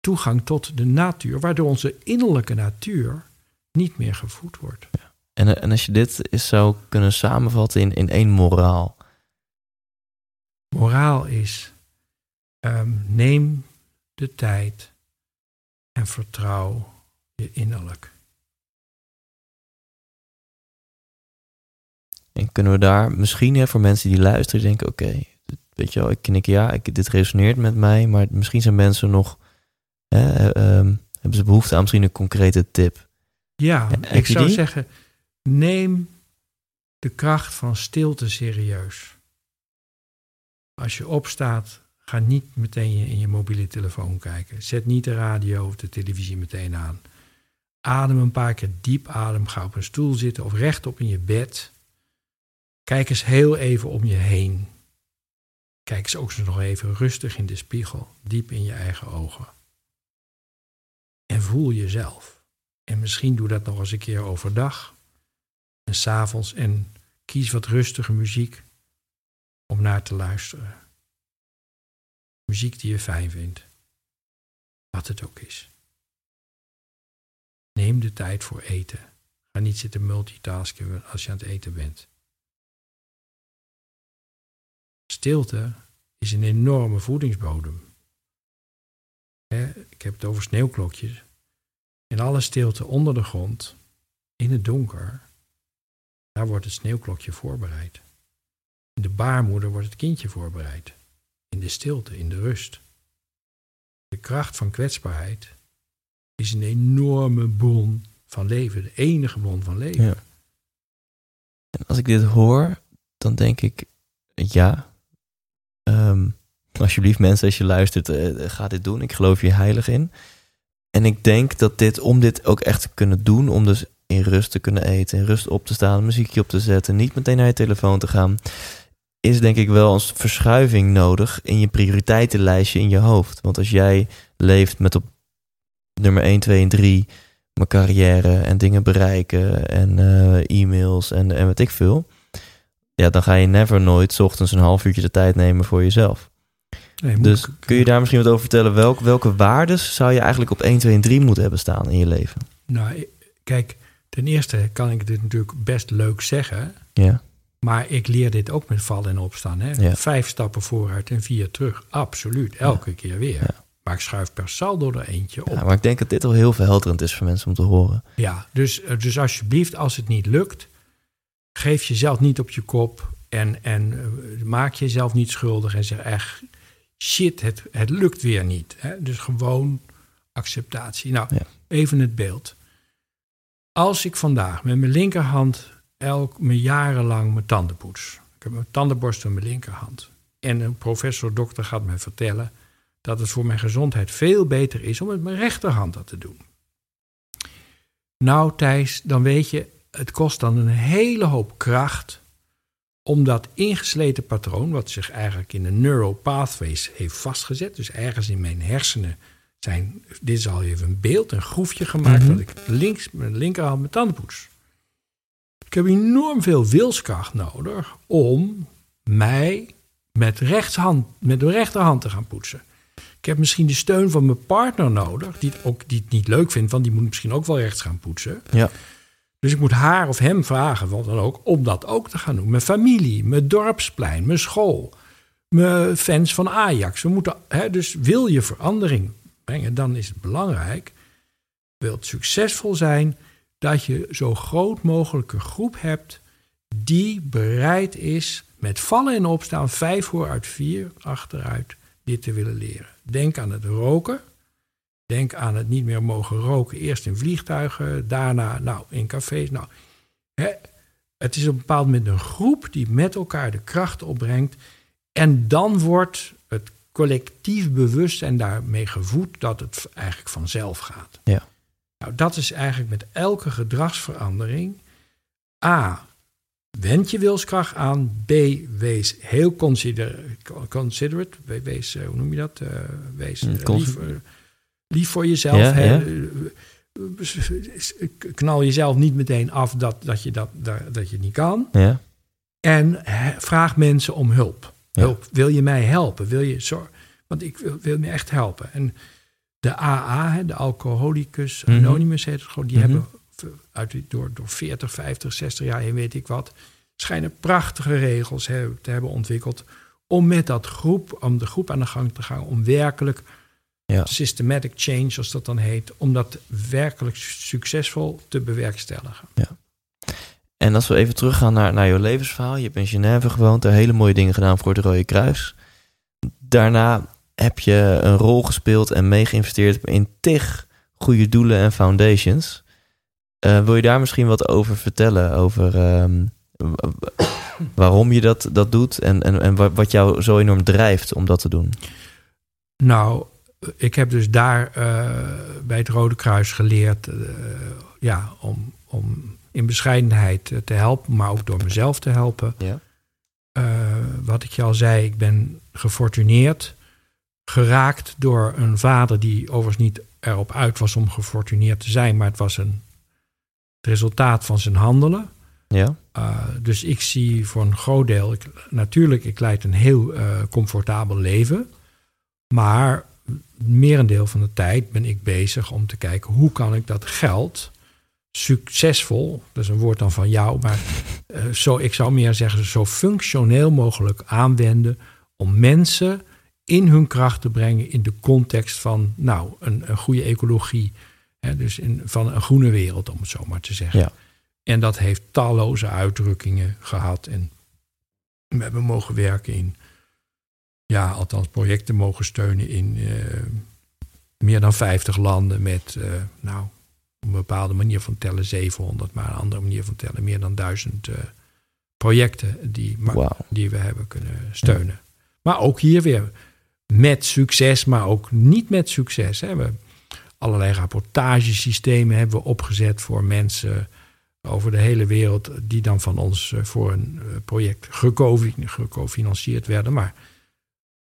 toegang tot de natuur, waardoor onze innerlijke natuur niet meer gevoed wordt. En, en als je dit eens zou kunnen samenvatten in, in één moraal. Moraal is: ehm, neem de tijd en vertrouw je innerlijk. En kunnen we daar misschien hè, voor mensen die luisteren, denken: oké, weet je wel, ik knik ja, ik, dit resoneert met mij, maar misschien zijn mensen nog, hè, ehm, hebben ze behoefte aan misschien een concrete tip. Ja, ik zou die? zeggen: neem de kracht van stilte serieus. Als je opstaat, ga niet meteen in je mobiele telefoon kijken. Zet niet de radio of de televisie meteen aan. Adem een paar keer diep adem. Ga op een stoel zitten of rechtop in je bed. Kijk eens heel even om je heen. Kijk eens ook nog even rustig in de spiegel, diep in je eigen ogen. En voel jezelf. En misschien doe dat nog eens een keer overdag. En s'avonds. En kies wat rustige muziek om naar te luisteren. Muziek die je fijn vindt. Wat het ook is. Neem de tijd voor eten. Ga niet zitten multitasken als je aan het eten bent. Stilte is een enorme voedingsbodem. Ik heb het over sneeuwklokjes. In alle stilte onder de grond, in het donker, daar wordt het sneeuwklokje voorbereid. In de baarmoeder wordt het kindje voorbereid. In de stilte, in de rust. De kracht van kwetsbaarheid is een enorme bron van leven. De enige bron van leven. En als ik dit hoor, dan denk ik, ja, ehm, alsjeblieft mensen, als je luistert, eh, ga dit doen. Ik geloof je heilig in. En ik denk dat dit, om dit ook echt te kunnen doen, om dus in rust te kunnen eten, in rust op te staan, muziekje op te zetten, niet meteen naar je telefoon te gaan, is denk ik wel een verschuiving nodig in je prioriteitenlijstje in je hoofd. Want als jij leeft met op nummer 1, 2 en 3 mijn carrière en dingen bereiken en eh, e-mails en, en wat ik veel. Ja, dan ga je never nooit 's ochtends een half uurtje de tijd nemen voor jezelf. Nee, Dus kun je daar misschien wat over vertellen? Welk, welke waardes zou je eigenlijk op 1, 2 en 3 moeten hebben staan in je leven? Nou, kijk, ten eerste kan ik dit natuurlijk best leuk zeggen. Ja, Maar ik leer dit ook met vallen en opstaan. Hè? Ja. Vijf stappen vooruit en vier terug. Absoluut, elke keer weer. Ja. Maar ik schuif per saldo er eentje op. Ja, maar ik denk dat dit al heel verhelderend is voor mensen om te horen. Ja, dus, eh, dus alsjeblieft, als het niet lukt, geef jezelf niet op je kop en, en uh, maak jezelf niet schuldig en zeg echt, shit, het, het lukt weer niet. Hè? Dus gewoon acceptatie. Nou, even het beeld. Als ik vandaag met mijn linkerhand elk me jarenlang mijn tanden poets. Ik heb mijn tandenborstel in mijn linkerhand. En een professor dokter gaat mij vertellen dat het voor mijn gezondheid veel beter is om met mijn rechterhand dat te doen. Nou, Thijs, dan weet je, het kost dan een hele hoop kracht om dat ingesleten patroon, wat zich eigenlijk in de neural pathways heeft vastgezet, dus ergens in mijn hersenen zijn, dit is al even een beeld, een groefje gemaakt, Mhm. dat ik links met mijn linkerhand mijn tanden poets. Ik heb enorm veel wilskracht nodig om mij met, rechtshand, met de rechterhand te gaan poetsen. Ik heb misschien de steun van mijn partner nodig, die het, ook, die het niet leuk vindt, want die moet misschien ook wel rechts gaan poetsen. Ja. Dus ik moet haar of hem vragen, wat dan ook, om dat ook te gaan doen. Mijn familie, mijn dorpsplein, mijn school, mijn fans van Ajax. We moeten, hè, dus wil je verandering brengen, dan is het belangrijk, wil het succesvol zijn, dat je zo groot mogelijke groep hebt die bereid is met vallen en opstaan, vijf vooruit, vier achteruit, dit te willen leren. Denk aan het roken. Denk aan het niet meer mogen roken. Eerst in vliegtuigen, daarna nou, in cafés. Nou, hè, het is op een bepaald moment een groep die met elkaar de kracht opbrengt. En dan wordt het collectief bewustzijn daarmee gevoed dat het eigenlijk vanzelf gaat. Ja. Nou, dat is eigenlijk met elke gedragsverandering. A. Wend je wilskracht aan. B. Wees heel consider considerate. We- Wees, eh, hoe noem je dat? Eh, wees eh, Mm, cons- lief, eh, lief voor jezelf. Ja, hè. ja. Eh, Knal jezelf niet meteen af dat, dat, je dat, dat, je niet kan. Ja. En vraag mensen om hulp. Hulp. Wil je mij helpen? Wil je zorg? Want ik wil, wil me echt helpen. En de AA, hè, de Alcoholicus Mhm. Anonymous, heet het gewoon, die Mhm. hebben uit, door, door 40, 50, 60 jaar heen, weet ik wat, schijnen prachtige regels hè, te hebben ontwikkeld om met dat groep, om de groep aan de gang te gaan, om werkelijk Ja. systematic change, zoals dat dan heet, om dat werkelijk succesvol te bewerkstelligen. En als we even teruggaan naar, naar jouw levensverhaal. Je hebt in Genève gewoond, daar hele mooie dingen gedaan voor het Rode Kruis. Daarna heb je een rol gespeeld en mee geïnvesteerd in tig goede doelen en foundations. Eh, wil je daar misschien wat over vertellen? Over ehm, waarom je dat, dat doet en, en, en wa- wat jou zo enorm drijft om dat te doen? Nou, ik heb dus daar eh, bij het Rode Kruis geleerd eh, ja, om, om in bescheidenheid te helpen, maar ook door mezelf te helpen. Ja. Wat ik je al zei, ik ben gefortuneerd, geraakt door een vader die overigens niet erop uit was om gefortuneerd te zijn, maar het was een, het resultaat van zijn handelen. Ja? Uh, dus ik zie voor een groot deel, ik, natuurlijk, ik leid een heel uh, comfortabel leven. Maar merendeel van de tijd ben ik bezig om te kijken hoe kan ik dat geld succesvol, dat is een woord dan van jou, maar uh, zo, ik zou meer zeggen, zo functioneel mogelijk aanwenden om mensen in hun kracht te brengen in de context van nou, een, een goede ecologie. Hè, dus in, van een groene wereld, om het zo maar te zeggen. Ja. En dat heeft talloze uitdrukkingen gehad. En we hebben mogen werken in, ja, althans projecten mogen steunen in uh, meer dan 50 landen met, uh, nou, op een bepaalde manier van tellen 700, maar een andere manier van tellen meer dan 1000 uh, projecten die, wow. die we hebben kunnen steunen. Ja. Maar ook hier weer met succes, maar ook niet met succes. Hè. We allerlei rapportagesystemen hebben we opgezet voor mensen over de hele wereld, die dan van ons voor een project gecofinancierd werden. Maar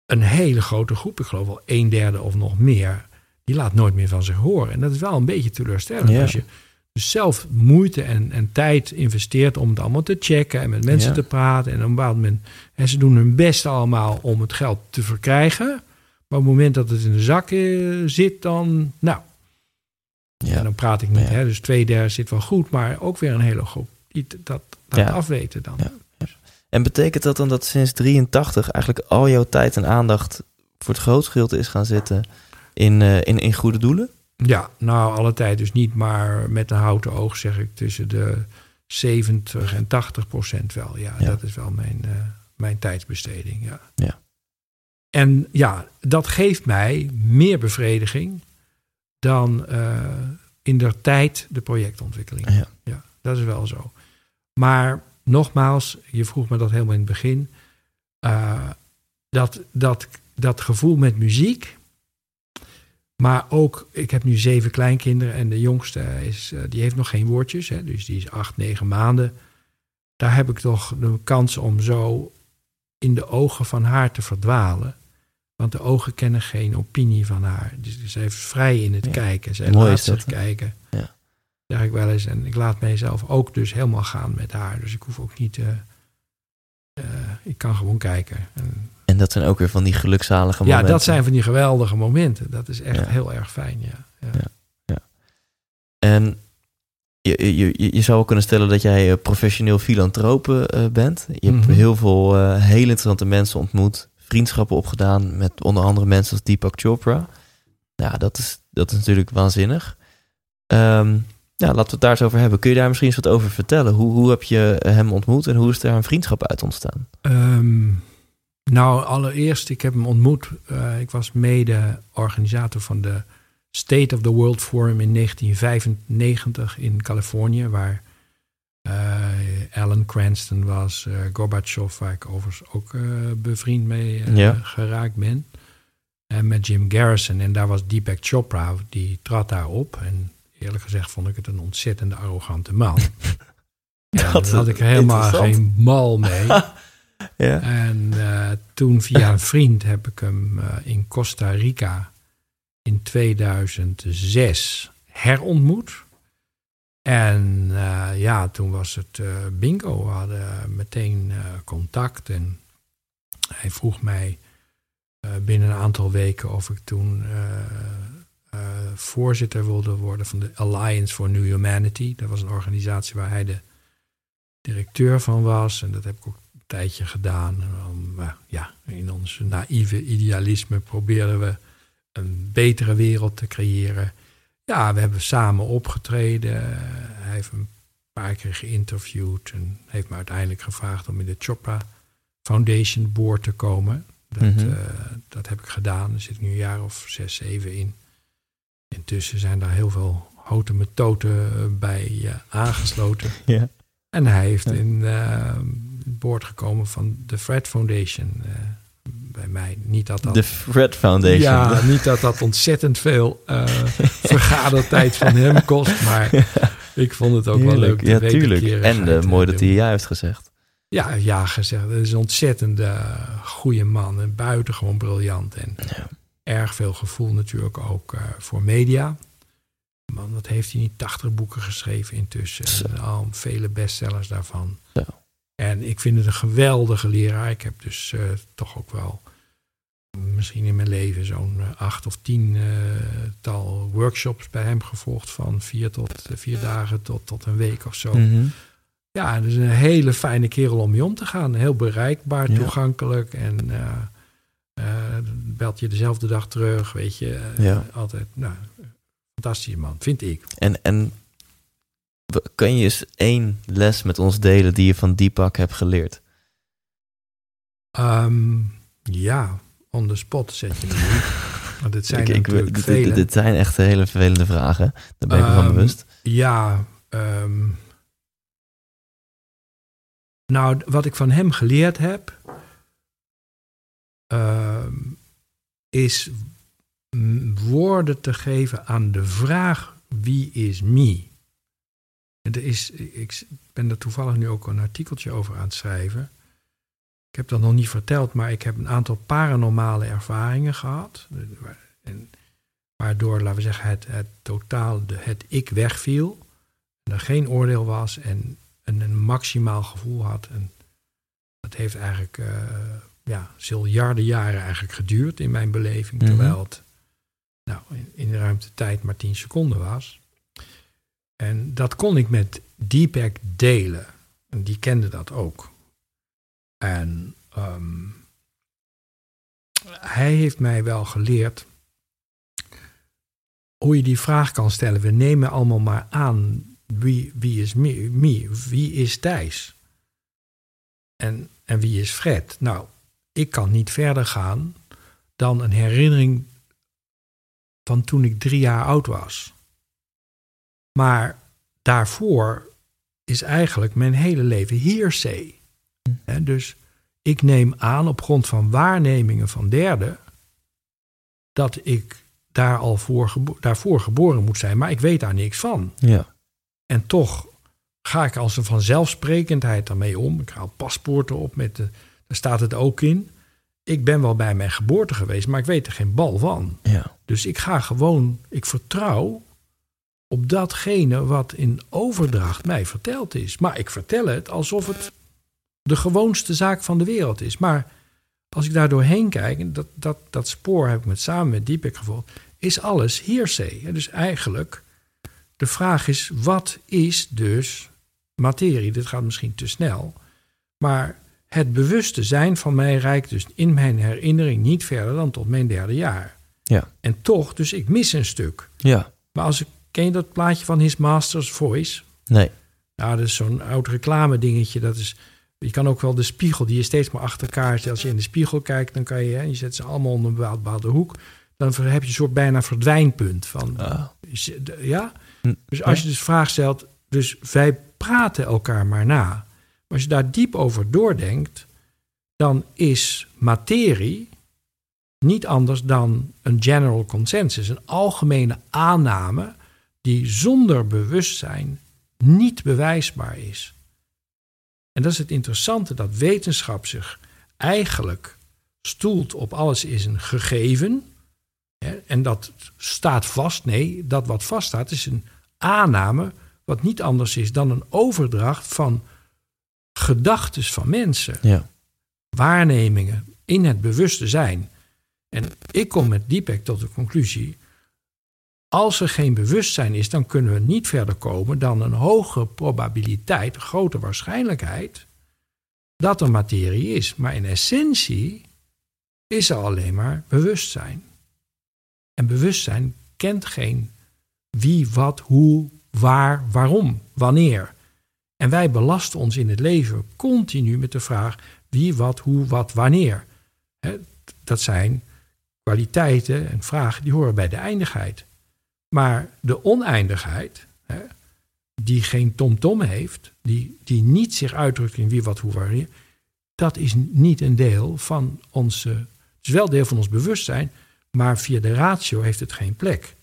een hele grote groep, ik geloof wel een derde of nog meer, die laat nooit meer van zich horen. En dat is wel een beetje teleurstellend. Ja. Als je dus zelf moeite en, en, tijd investeert om het allemaal te checken en met mensen Ja. te praten. En op een bepaald moment, en ze doen hun best allemaal om het geld te verkrijgen. Maar op het moment dat het in de zak eh, zit, dan, nou, Ja. en dan praat ik niet, Ja. hè, dus twee derde zit wel goed, maar ook weer een hele groep die dat, dat Ja. afweten dan. Ja. En betekent dat dan dat sinds 83 eigenlijk al jouw tijd en aandacht voor het grootste gedeelte is gaan zitten in, eh, in, in goede doelen? Ja, nou, alle tijd dus niet, maar met een houten oog zeg ik tussen de 70 en 80 procent wel. Ja, Ja. dat is wel mijn, eh, mijn tijdsbesteding. Ja. Ja. En ja, dat geeft mij meer bevrediging dan eh, in der tijd de projectontwikkeling. Ja. ja, dat is wel zo. Maar nogmaals, je vroeg me dat helemaal in het begin. eh, dat, dat, dat gevoel met muziek. Maar ook, ik heb nu zeven kleinkinderen en de jongste is, eh, die heeft nog geen woordjes. Hè, dus die is acht, negen maanden. Daar heb ik toch de kans om zo in de ogen van haar te verdwalen. Want de ogen kennen geen opinie van haar. Dus ze heeft vrij in het Ja. kijken. Zij Mooi laat is dat, zich kijken. Ja. Zeg ik wel eens. En ik laat mijzelf ook dus helemaal gaan met haar. Dus ik hoef ook niet... eh, eh, ik kan gewoon kijken. En, En dat zijn ook weer van die gelukzalige ja, momenten. dat zijn van die geweldige momenten. Dat is echt Ja. heel erg fijn, ja. ja. En je, je, je, je zou ook kunnen stellen dat jij eh, professioneel filantrope eh, bent. Je hebt Mhm. heel veel eh, hele interessante mensen ontmoet. Vriendschappen opgedaan met onder andere mensen als Deepak Chopra. Ja, dat is, dat is natuurlijk waanzinnig. Ehm, ja, laten we het daar eens over hebben. Kun je daar misschien eens wat over vertellen? Hoe, hoe heb je hem ontmoet en hoe is daar een vriendschap uit ontstaan? Ehm, nou, allereerst, ik heb hem ontmoet. Eh, ik was mede-organisator van de State of the World Forum in 1995 in Californië, waar eh, Alan Cranston was, eh Gorbachev, waar ik overigens ook bevriend mee Ja. geraakt ben. En met Jim Garrison. En daar was Deepak Chopra, die trad daar op. En eerlijk gezegd vond ik het een ontzettende arrogante man. Dat daar had ik helemaal geen mal mee. Ja. En eh, toen via een vriend heb ik hem eh, in Costa Rica in 2006 herontmoet. En eh, ja, toen was het bingo. We hadden meteen contact. En hij vroeg mij binnen een aantal weken of ik toen voorzitter wilde worden van de Alliance for New Humanity. Dat was een organisatie waar hij de directeur van was. En dat heb ik ook tijdje gedaan. Om, eh, ja, in ons naïeve idealisme probeerden we een betere wereld te creëren. Ja, we hebben samen opgetreden. Hij heeft een paar keer geïnterviewd en heeft me uiteindelijk gevraagd om in de Chopra Foundation Board te komen. Dat, Mhm. eh, dat heb ik gedaan. Er zit nu een jaar of zes, zeven in. Intussen zijn daar heel veel houten methoden eh, bij eh, aangesloten. Ja. En hij heeft Ja. in boord gekomen van de Fred Foundation. eh, bij mij. Niet dat dat De Fred Foundation. ja, niet dat dat ontzettend veel eh vergadertijd van hem kost, maar ik vond het ook wel leuk. Ja, tuurlijk. En eh, mooi dat hij ja heeft gezegd. Ja, ja gezegd. Het is een ontzettend goede man en buitengewoon briljant. En Ja. erg veel gevoel natuurlijk ook voor media. Man, wat heeft hij niet? 80 boeken geschreven intussen. En al vele bestsellers daarvan. Zo. En ik vind het een geweldige leraar. Ik heb dus eh, toch ook wel misschien in mijn leven zo'n eh, acht of tien eh, tal workshops bij hem gevolgd. Van vier, tot, vier dagen tot, tot een week of zo. Mhm. Ja, dus een hele fijne kerel om mee om te gaan. Heel bereikbaar, Ja. toegankelijk. En eh, belt je dezelfde dag terug, weet je. Ja. Altijd, nou, fantastische man, vind ik. En, en kan je eens één les met ons delen die je van Deepak hebt geleerd? Ehm, ja, on the spot zet je. Want het zijn Ik- ik, natuurlijk dit, vele. dit, dit zijn echt hele vervelende vragen. Daar ben ik me van Ehm, bewust. Ja, ehm, nou, wat ik van hem geleerd heb, is woorden te geven aan de vraag wie is me. Er is, ik ben er toevallig nu ook een artikeltje over aan het schrijven. Ik heb dat nog niet verteld, maar ik heb een aantal paranormale ervaringen gehad. En waardoor, laten we zeggen, het, het totaal, de, het ik wegviel. En er geen oordeel was en een, een maximaal gevoel had. En dat heeft eigenlijk eh ja, ziljarden jaren eigenlijk geduurd in mijn beleving. Mhm. Terwijl het nou, in, in de ruimte tijd maar 10 seconden was. En dat kon ik met Deepak delen. En die kende dat ook. En ehm, hij heeft mij wel geleerd hoe je die vraag kan stellen. We nemen allemaal maar aan wie, wie is me, wie is Thijs? En, en wie is Fred? Nou, ik kan niet verder gaan dan een herinnering van toen ik drie jaar oud was. Maar daarvoor is eigenlijk mijn hele leven. Hè, dus ik neem aan op grond van waarnemingen van derden dat ik daar al voor gebo- daarvoor geboren moet zijn, maar ik weet daar niks van. Ja. En toch ga ik als een vanzelfsprekendheid daarmee om. Ik haal paspoorten op met de, daar staat het ook in. Ik ben wel bij mijn geboorte geweest, maar ik weet er geen bal van. Ja. Dus ik ga gewoon, ik vertrouw op datgene wat in overdracht mij verteld is. Maar ik vertel het alsof het de gewoonste zaak van de wereld is. Maar als ik daar doorheen kijk, en dat, dat, dat spoor heb ik met, samen met Deepak gevolgd, is alles hearsay. Dus eigenlijk, de vraag is, wat is dus materie? Dit gaat misschien te snel. Maar het bewuste zijn van mij reikt dus in mijn herinnering niet verder dan tot mijn derde jaar. Ja. En toch, dus ik mis een stuk. Ja. Maar als ik, ken je dat plaatje van His Master's Voice? Nee. Nou, dat is zo'n oud reclame dingetje. Dat is, je kan ook wel de spiegel, die je steeds maar achter elkaar zet. Als je in de spiegel kijkt, dan kan je, hè, je zet ze allemaal onder een bepaald- bepaalde hoek. Dan heb je een soort bijna verdwijnpunt van, Ah. ja? Hm. Dus als je dus vraag stelt, dus wij praten elkaar maar na. Maar als je daar diep over doordenkt, dan is materie niet anders dan een general consensus, een algemene aanname die zonder bewustzijn niet bewijsbaar is. En dat is het interessante dat wetenschap zich eigenlijk stoelt op alles is een gegeven. Hè, en dat staat vast. Nee, dat wat vaststaat is een aanname wat niet anders is dan een overdracht van gedachten van mensen Ja. waarnemingen in het bewuste zijn. En ik kom met Deepak tot de conclusie. Als er geen bewustzijn is, dan kunnen we niet verder komen dan een hoge probabiliteit, een grote waarschijnlijkheid, dat er materie is. Maar in essentie is er alleen maar bewustzijn. En bewustzijn kent geen wie, wat, hoe, waar, waarom, wanneer. En wij belasten ons in het leven continu met de vraag wie, wat, hoe, wat, wanneer. Dat zijn kwaliteiten en vragen die horen bij de eindigheid. Maar de oneindigheid, hè, die geen tom-tom heeft, die, die niet zich uitdrukt in wie, wat, hoe, wanneer, dat is niet een deel van onze. Het is wel deel van ons bewustzijn, maar via de ratio heeft het geen plek.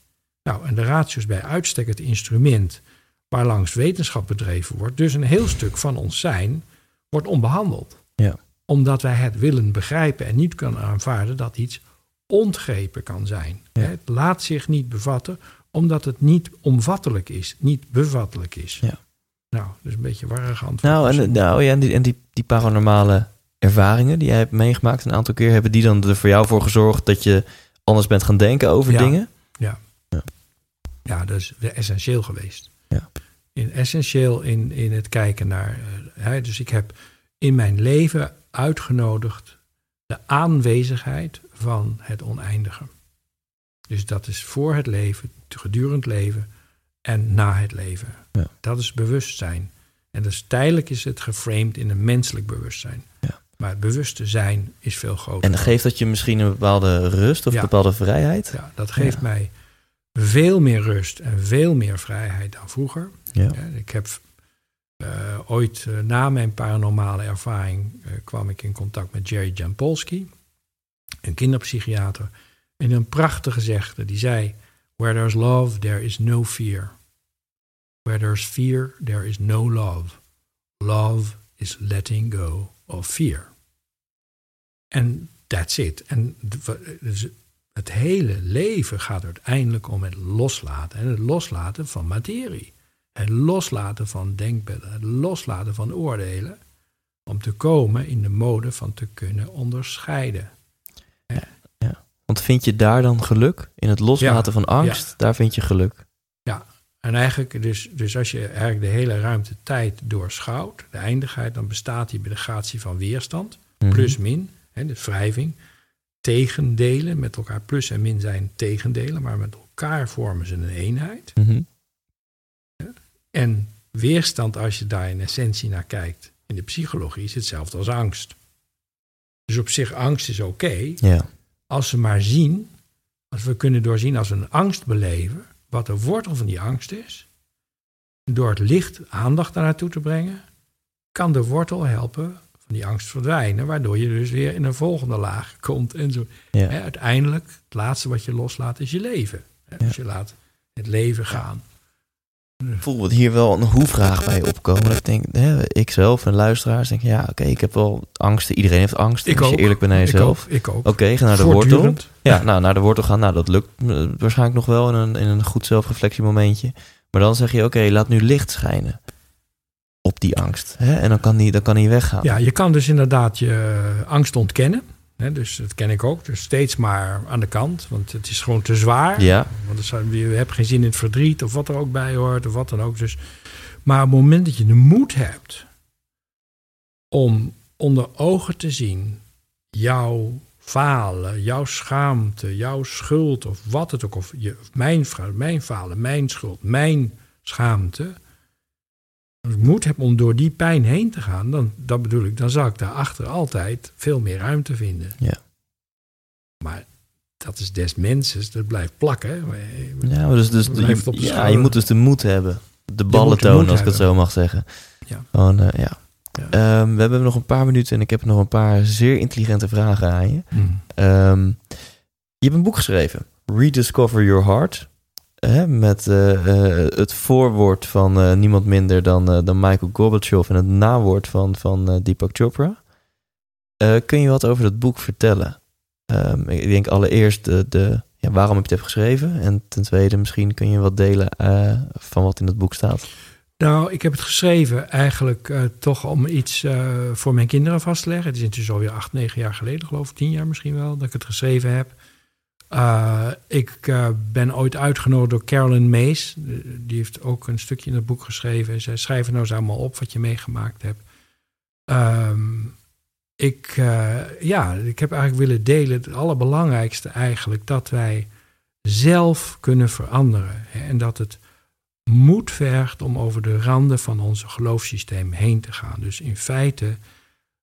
Nou, en de ratio is bij uitstek het instrument waarlangs wetenschap bedreven wordt. Dus een heel stuk van ons zijn wordt onbehandeld. Ja. Omdat wij het willen begrijpen en niet kunnen aanvaarden dat iets ontgrepen kan zijn. Ja. Het laat zich niet bevatten omdat het niet omvattelijk is, niet bevattelijk is. Ja. Nou, dus een beetje warrig antwoord. Nou, en, misschien. nou ja, en, die, en die, die paranormale ervaringen die jij hebt meegemaakt een aantal keer, hebben die dan er voor jou voor gezorgd dat je anders bent gaan denken over Ja. dingen? Ja, dat is essentieel geweest. Ja. In, essentieel in, in het kijken naar. eh, hè, dus ik heb in mijn leven uitgenodigd de aanwezigheid van het oneindige. Dus dat is voor het leven, gedurende het leven en na het leven. Ja. Dat is bewustzijn. En dus tijdelijk is het geframed in een menselijk bewustzijn. Ja. Maar het bewuste zijn is veel groter. En geeft dat je misschien een bepaalde rust of Ja. een bepaalde vrijheid? Ja, dat geeft mij veel meer rust en veel meer vrijheid dan vroeger. Ik heb eh, ooit eh, na mijn paranormale ervaring eh, kwam ik in contact met Jerry Jampolsky, een kinderpsychiater, en een prachtige zegde die zei: Where there's love, there is no fear. Where there's fear, there is no love. Love is letting go of fear. En that's it. En dus het hele leven gaat uiteindelijk om het loslaten. En het loslaten van materie. Het loslaten van denkbeelden. Het loslaten van oordelen. Om te komen in de mode van te kunnen onderscheiden. Want vind je daar dan geluk? In het loslaten Ja. van angst, daar vind je geluk. En eigenlijk, dus, dus als je eigenlijk de hele ruimte tijd doorschouwt, de eindigheid, dan bestaat die bij de gratie van weerstand, Mhm. plus min, hè, de wrijving, tegendelen. Met elkaar plus en min zijn tegendelen, maar met elkaar vormen ze een eenheid. Mhm. En weerstand, als je daar in essentie naar kijkt, in de psychologie, is hetzelfde als angst. Dus op zich, angst is oké, Ja. Als we maar zien, als we kunnen doorzien als we een angst beleven, wat de wortel van die angst is. Door het licht aandacht daar naartoe te brengen, kan de wortel helpen van die angst verdwijnen, waardoor je dus weer in een volgende laag komt. En zo. Ja. Uiteindelijk, het laatste wat je loslaat is je leven. Hè, Dus je laat het leven gaan. Voel wat hier wel een hoe-vraag bij opkomen. Ik denk, hè, ik zelf en luisteraars denken, ja, oké, ik heb wel angsten. Iedereen heeft angst. Ik als je ook. eerlijk bent naar jezelf. Ik ook. Oké, ga naar de wortel. Ja, nou, naar de wortel gaan. Nou, dat lukt eh, waarschijnlijk nog wel in een, in een goed zelfreflectiemomentje. Maar dan zeg je, oké, laat nu licht schijnen op die angst. Hè? En dan kan die, dan kan die weggaan. Ja, je kan dus inderdaad je angst ontkennen. Dus dat ken ik ook. Dus steeds maar aan de kant. Want het is gewoon te zwaar. Ja, Want je hebt geen zin in het verdriet of wat er ook bij hoort of wat dan ook. Dus, maar op het moment dat je de moed hebt om onder ogen te zien jouw falen, jouw schaamte, jouw schuld of wat het ook, of je, mijn, mijn falen, mijn schuld, mijn schaamte. Als ik moed heb om door die pijn heen te gaan, dan, dat bedoel ik, dan zal ik daarachter altijd veel meer ruimte vinden. Ja. Maar dat is des mensens, dat blijft plakken. ja dus, dus blijft je, ja, je moet dus de moed hebben. De ballen tonen, als ik het zo mag zeggen. Ja. Gewoon, eh, ja. Ja. Ehm, we hebben nog een paar minuten en ik heb nog een paar zeer intelligente vragen aan je. Hmm. Ehm, je hebt een boek geschreven, Rediscover Your Heart. Met eh, eh, het voorwoord van eh, niemand minder dan, dan Michael Gorbachev en het nawoord van, van Deepak Chopra. Kun je wat over dat boek vertellen? Ehm, ik denk allereerst de, ja, waarom heb je het geschreven? En ten tweede misschien kun je wat delen van wat in het boek staat. Nou, ik heb het geschreven eigenlijk toch om iets voor mijn kinderen vast te leggen. Het is intussen alweer acht, negen jaar geleden, geloof ik, tien jaar misschien wel, dat ik het geschreven heb. Uh, ik uh, ben ooit uitgenodigd door Carolyn Mays. Die heeft ook een stukje in het boek geschreven. Zij schrijven nou eens allemaal op wat je meegemaakt hebt. Um, ik, uh, ja, ik heb eigenlijk willen delen, het allerbelangrijkste eigenlijk, dat wij zelf kunnen veranderen. Hè, en dat het moed vergt om over de randen van ons geloofssysteem heen te gaan. Dus in feite,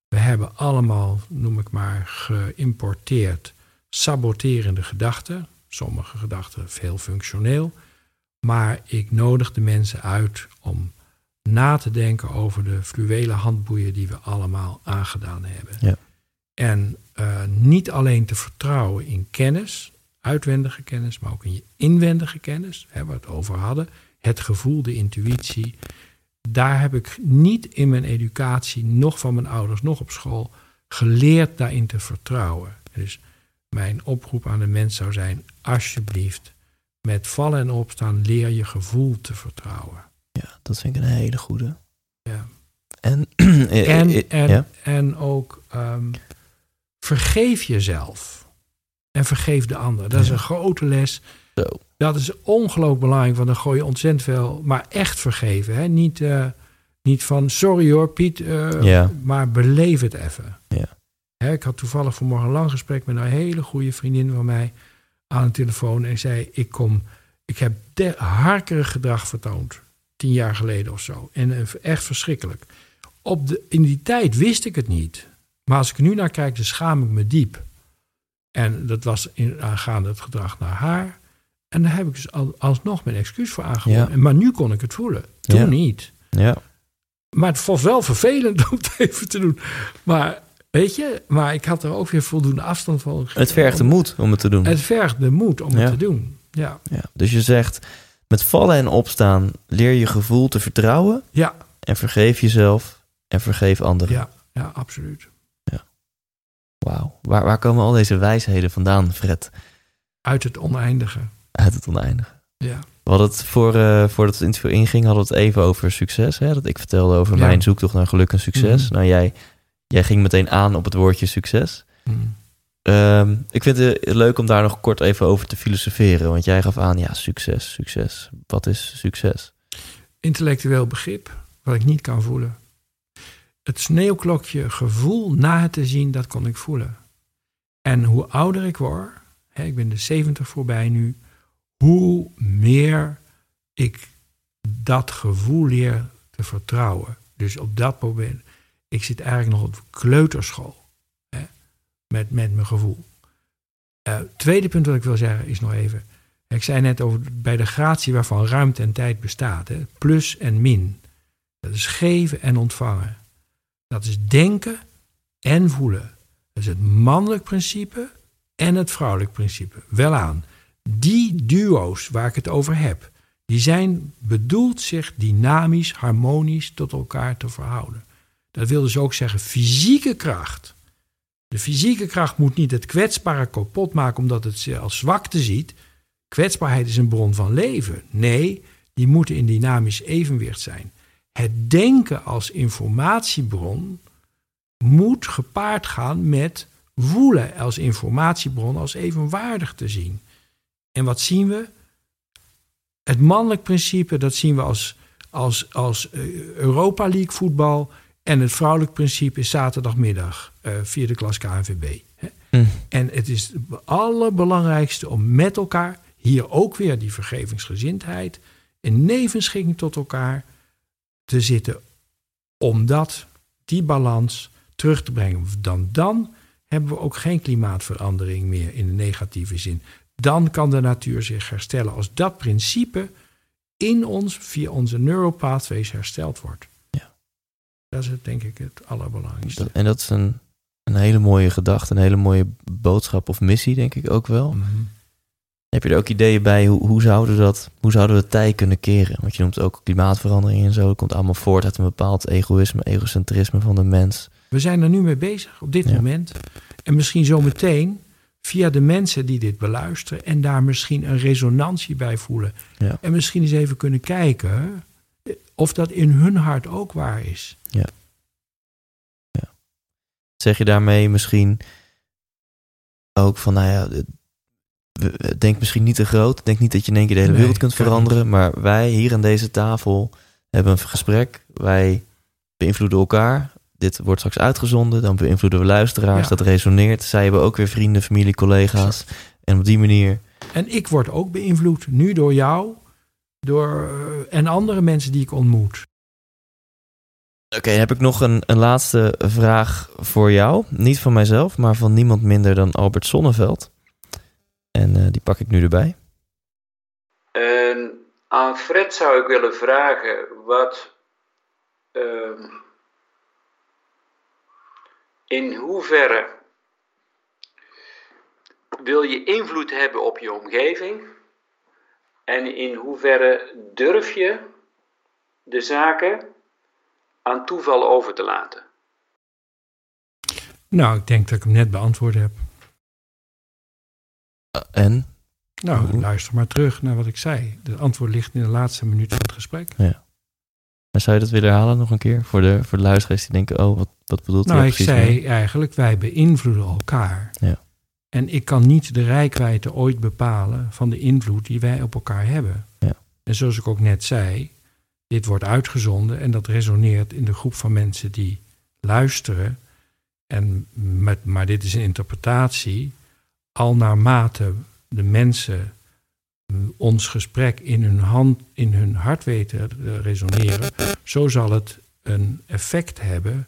we hebben allemaal, noem ik maar, geïmporteerd saboterende gedachten. Sommige gedachten veel functioneel. Maar ik nodig de mensen uit om na te denken over de fluwelen handboeien die we allemaal aangedaan hebben. Ja. En uh, niet alleen te vertrouwen in kennis, uitwendige kennis, maar ook in je inwendige kennis, hè, waar we het over hadden. Het gevoel, de intuïtie. Daar heb ik niet in mijn educatie, nog van mijn ouders, nog op school, geleerd daarin te vertrouwen. Dus mijn oproep aan de mens zou zijn: alsjeblieft, met vallen en opstaan leer je gevoel te vertrouwen. Ja, dat vind ik een hele goede. Ja. En, en, en, ja? en ook um, vergeef jezelf. En vergeef de ander. Dat is een grote les. Zo. Dat is ongelooflijk belangrijk, want dan gooi je ontzettend veel. Maar echt vergeven. Hè? Niet, uh, niet van sorry hoor, Piet. Uh, Ja. Maar beleef het even. Ja. Ik had toevallig vanmorgen een lang gesprek met een hele goede vriendin van mij aan de telefoon. En zei: Ik kom. Ik heb de, harkerig gedrag vertoond. Tien jaar geleden of zo. En uh, echt verschrikkelijk. Op de, in die tijd wist ik het niet. Maar als ik nu naar kijk, dan schaam ik me diep. En dat was in, aangaande het gedrag naar haar. En daar heb ik dus al, alsnog mijn excuus voor aangeboden. Ja. Maar nu kon ik het voelen. Toen Ja. niet. Ja. Maar het was wel vervelend om het even te doen. Maar weet je, maar ik had er ook weer voldoende afstand van. Het vergt de moed om het te doen. Het vergt de moed om Ja. het te doen. Ja, Ja. Dus je zegt, met vallen en opstaan leer je gevoel te vertrouwen ja, en vergeef jezelf en vergeef anderen. ja, ja absoluut. Wauw. Waar, waar komen al deze wijsheden vandaan, Fred? Uit het oneindige. Uit het oneindige. Ja, We hadden het voor, eh voordat het interview inging, hadden we het even over succes. Hè? Dat ik vertelde over Ja. mijn zoektocht naar geluk en succes. Mhm. Nou, jij, jij ging meteen aan op het woordje succes. Mm. Ehm, ik vind het leuk om daar nog kort even over te filosoferen. Want jij gaf aan, ja, succes, succes. Wat is succes? intellectueel begrip wat ik niet kan voelen. Het sneeuwklokje gevoel na het te zien, dat kon ik voelen. En hoe ouder ik word, hè, ik ben de 70 voorbij nu, hoe meer ik dat gevoel leer te vertrouwen. Dus op dat moment, ik zit eigenlijk nog op kleuterschool hè, met, met mijn gevoel. Uh, tweede punt wat ik wil zeggen is nog even, ik zei net over bij de gratie waarvan ruimte en tijd bestaat, hè, plus en min. Dat is geven en ontvangen. Dat is denken en voelen. Dat is het mannelijk principe en het vrouwelijk principe. Wel aan. Die duo's waar ik het over heb, die zijn bedoeld zich dynamisch, harmonisch tot elkaar te verhouden. Dat wil dus ook zeggen fysieke kracht. De fysieke kracht moet niet het kwetsbare kapot maken omdat het ze als zwakte ziet. Kwetsbaarheid is een bron van leven. Nee, die moeten in dynamisch evenwicht zijn. Het denken als informatiebron moet gepaard gaan met voelen als informatiebron als evenwaardig te zien. En wat zien we? Het mannelijk principe, dat zien we als, als, als eh, Europa League voetbal. En het vrouwelijk principe is zaterdagmiddag, uh, vierde klas KNVB. Hm. En het is het allerbelangrijkste om met elkaar, hier ook weer die vergevingsgezindheid, in nevenschikking tot elkaar te zitten. Omdat die balans terug te brengen. Dan, dan hebben we ook geen klimaatverandering meer in de negatieve zin. Dan kan de natuur zich herstellen als dat principe in ons via onze neuropathways hersteld wordt. Dat is het, denk ik het allerbelangrijkste. en dat is een, een hele mooie gedachte, een hele mooie boodschap of missie, denk ik ook wel. Mhm. Heb je er ook ideeën bij hoe, hoe, zouden dat, hoe zouden we het tij kunnen keren? Want je noemt ook klimaatverandering en zo. Dat komt allemaal voort uit een bepaald egoïsme, egocentrisme van de mens. We zijn er nu mee bezig op dit moment. En misschien zometeen via de mensen die dit beluisteren en daar misschien een resonantie bij voelen. Ja. En misschien eens even kunnen kijken of dat in hun hart ook waar is. Ja. ja. Zeg je daarmee misschien ook van, nou ja, denk misschien niet te groot. Denk niet dat je in één keer de hele wereld kunt veranderen. Maar wij hier aan deze tafel hebben een gesprek. Wij beïnvloeden elkaar dit wordt straks uitgezonden. Dan beïnvloeden we luisteraars. Dat resoneert. Zij hebben ook weer vrienden, familie, collega's. En op die manier. En ik word ook beïnvloed. Nu door jou. Door, eh, en andere mensen die ik ontmoet. Oké, heb ik nog een, een laatste vraag voor jou. Niet van mijzelf, maar van niemand minder dan Albert Sonneveld. En uh, die pak ik nu erbij. En aan Fred zou ik willen vragen wat. Uh, in hoeverre wil je invloed hebben op je omgeving en in hoeverre durf je de zaken aan toeval over te laten? Nou, ik denk dat ik hem net beantwoord heb. Eh, en? Nou, luister maar terug naar wat ik zei. De antwoord ligt in de laatste minuut van het gesprek. Ja. Maar zou je dat willen herhalen nog een keer? Voor de, voor de luisteraars die denken, oh, wat, wat bedoelt nou, hij Nou, ik zei eigenlijk, wij beïnvloeden elkaar. Ja. En ik kan niet de rijkwijde ooit bepalen van de invloed die wij op elkaar hebben. Ja. En zoals ik ook net zei, dit wordt uitgezonden en dat resoneert in de groep van mensen die luisteren. En met, maar dit is een interpretatie. Al naarmate de mensen ons gesprek in hun, hand, in hun hart weten resoneren, zo zal het een effect hebben,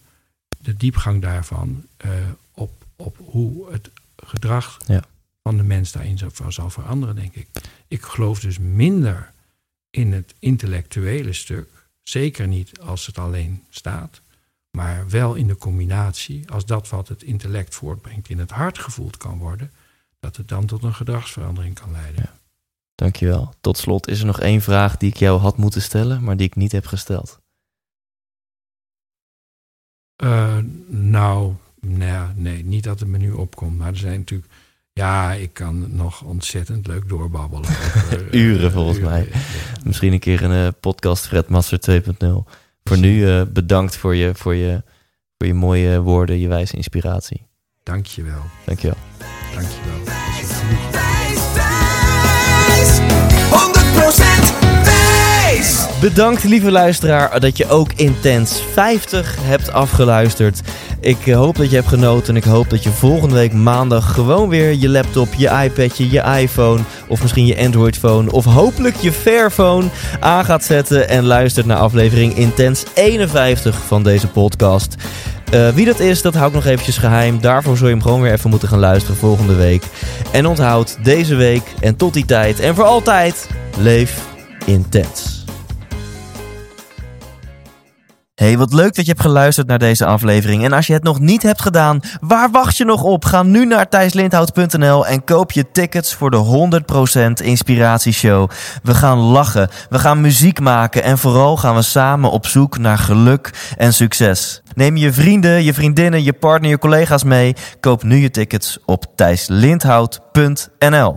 de diepgang daarvan, uh, op, op hoe het gedrag ja. van de mens daarin zal, zal veranderen, denk ik. Ik geloof dus minder in het intellectuele stuk, zeker niet als het alleen staat, maar wel in de combinatie, als dat wat het intellect voortbrengt in het hart gevoeld kan worden, dat het dan tot een gedragsverandering kan leiden. Ja. Dankjewel. Tot slot is er nog één vraag die ik jou had moeten stellen, maar die ik niet heb gesteld. Uh, nou, nee, nee, niet dat het me nu opkomt. Maar er zijn natuurlijk. Ja, ik kan nog ontzettend leuk doorbabbelen. uren volgens mij. Misschien een keer een uh, podcast Fred Master 2.0. Voor nu uh, bedankt voor je, voor, je, voor je mooie woorden, je wijze inspiratie. Dankjewel. Dankjewel. Dankjewel. Bedankt, lieve luisteraar, dat je ook Intens 50 hebt afgeluisterd. Ik eh, hoop dat je hebt genoten en ik hoop dat je volgende week maandag gewoon weer je laptop, je iPadje, je iPhone of misschien je Android-phone of hopelijk je Fairphone aan gaat zetten en luistert naar aflevering Intens 51 van deze podcast. Uh, wie dat is, dat hou ik nog eventjes geheim. Daarvoor zul je hem gewoon weer even moeten gaan luisteren volgende week. En onthoud deze week en tot die tijd en voor altijd, leef intens. Hey, wat leuk dat je hebt geluisterd naar deze aflevering. En als je het nog niet hebt gedaan, waar wacht je nog op? Ga nu naar thijslindhout.nl en koop je tickets voor de 100% Inspiratieshow. We gaan lachen, we gaan muziek maken en vooral gaan we samen op zoek naar geluk en succes. Neem je vrienden, je vriendinnen, je partner, je collega's mee. Koop nu je tickets op thijslindhout.nl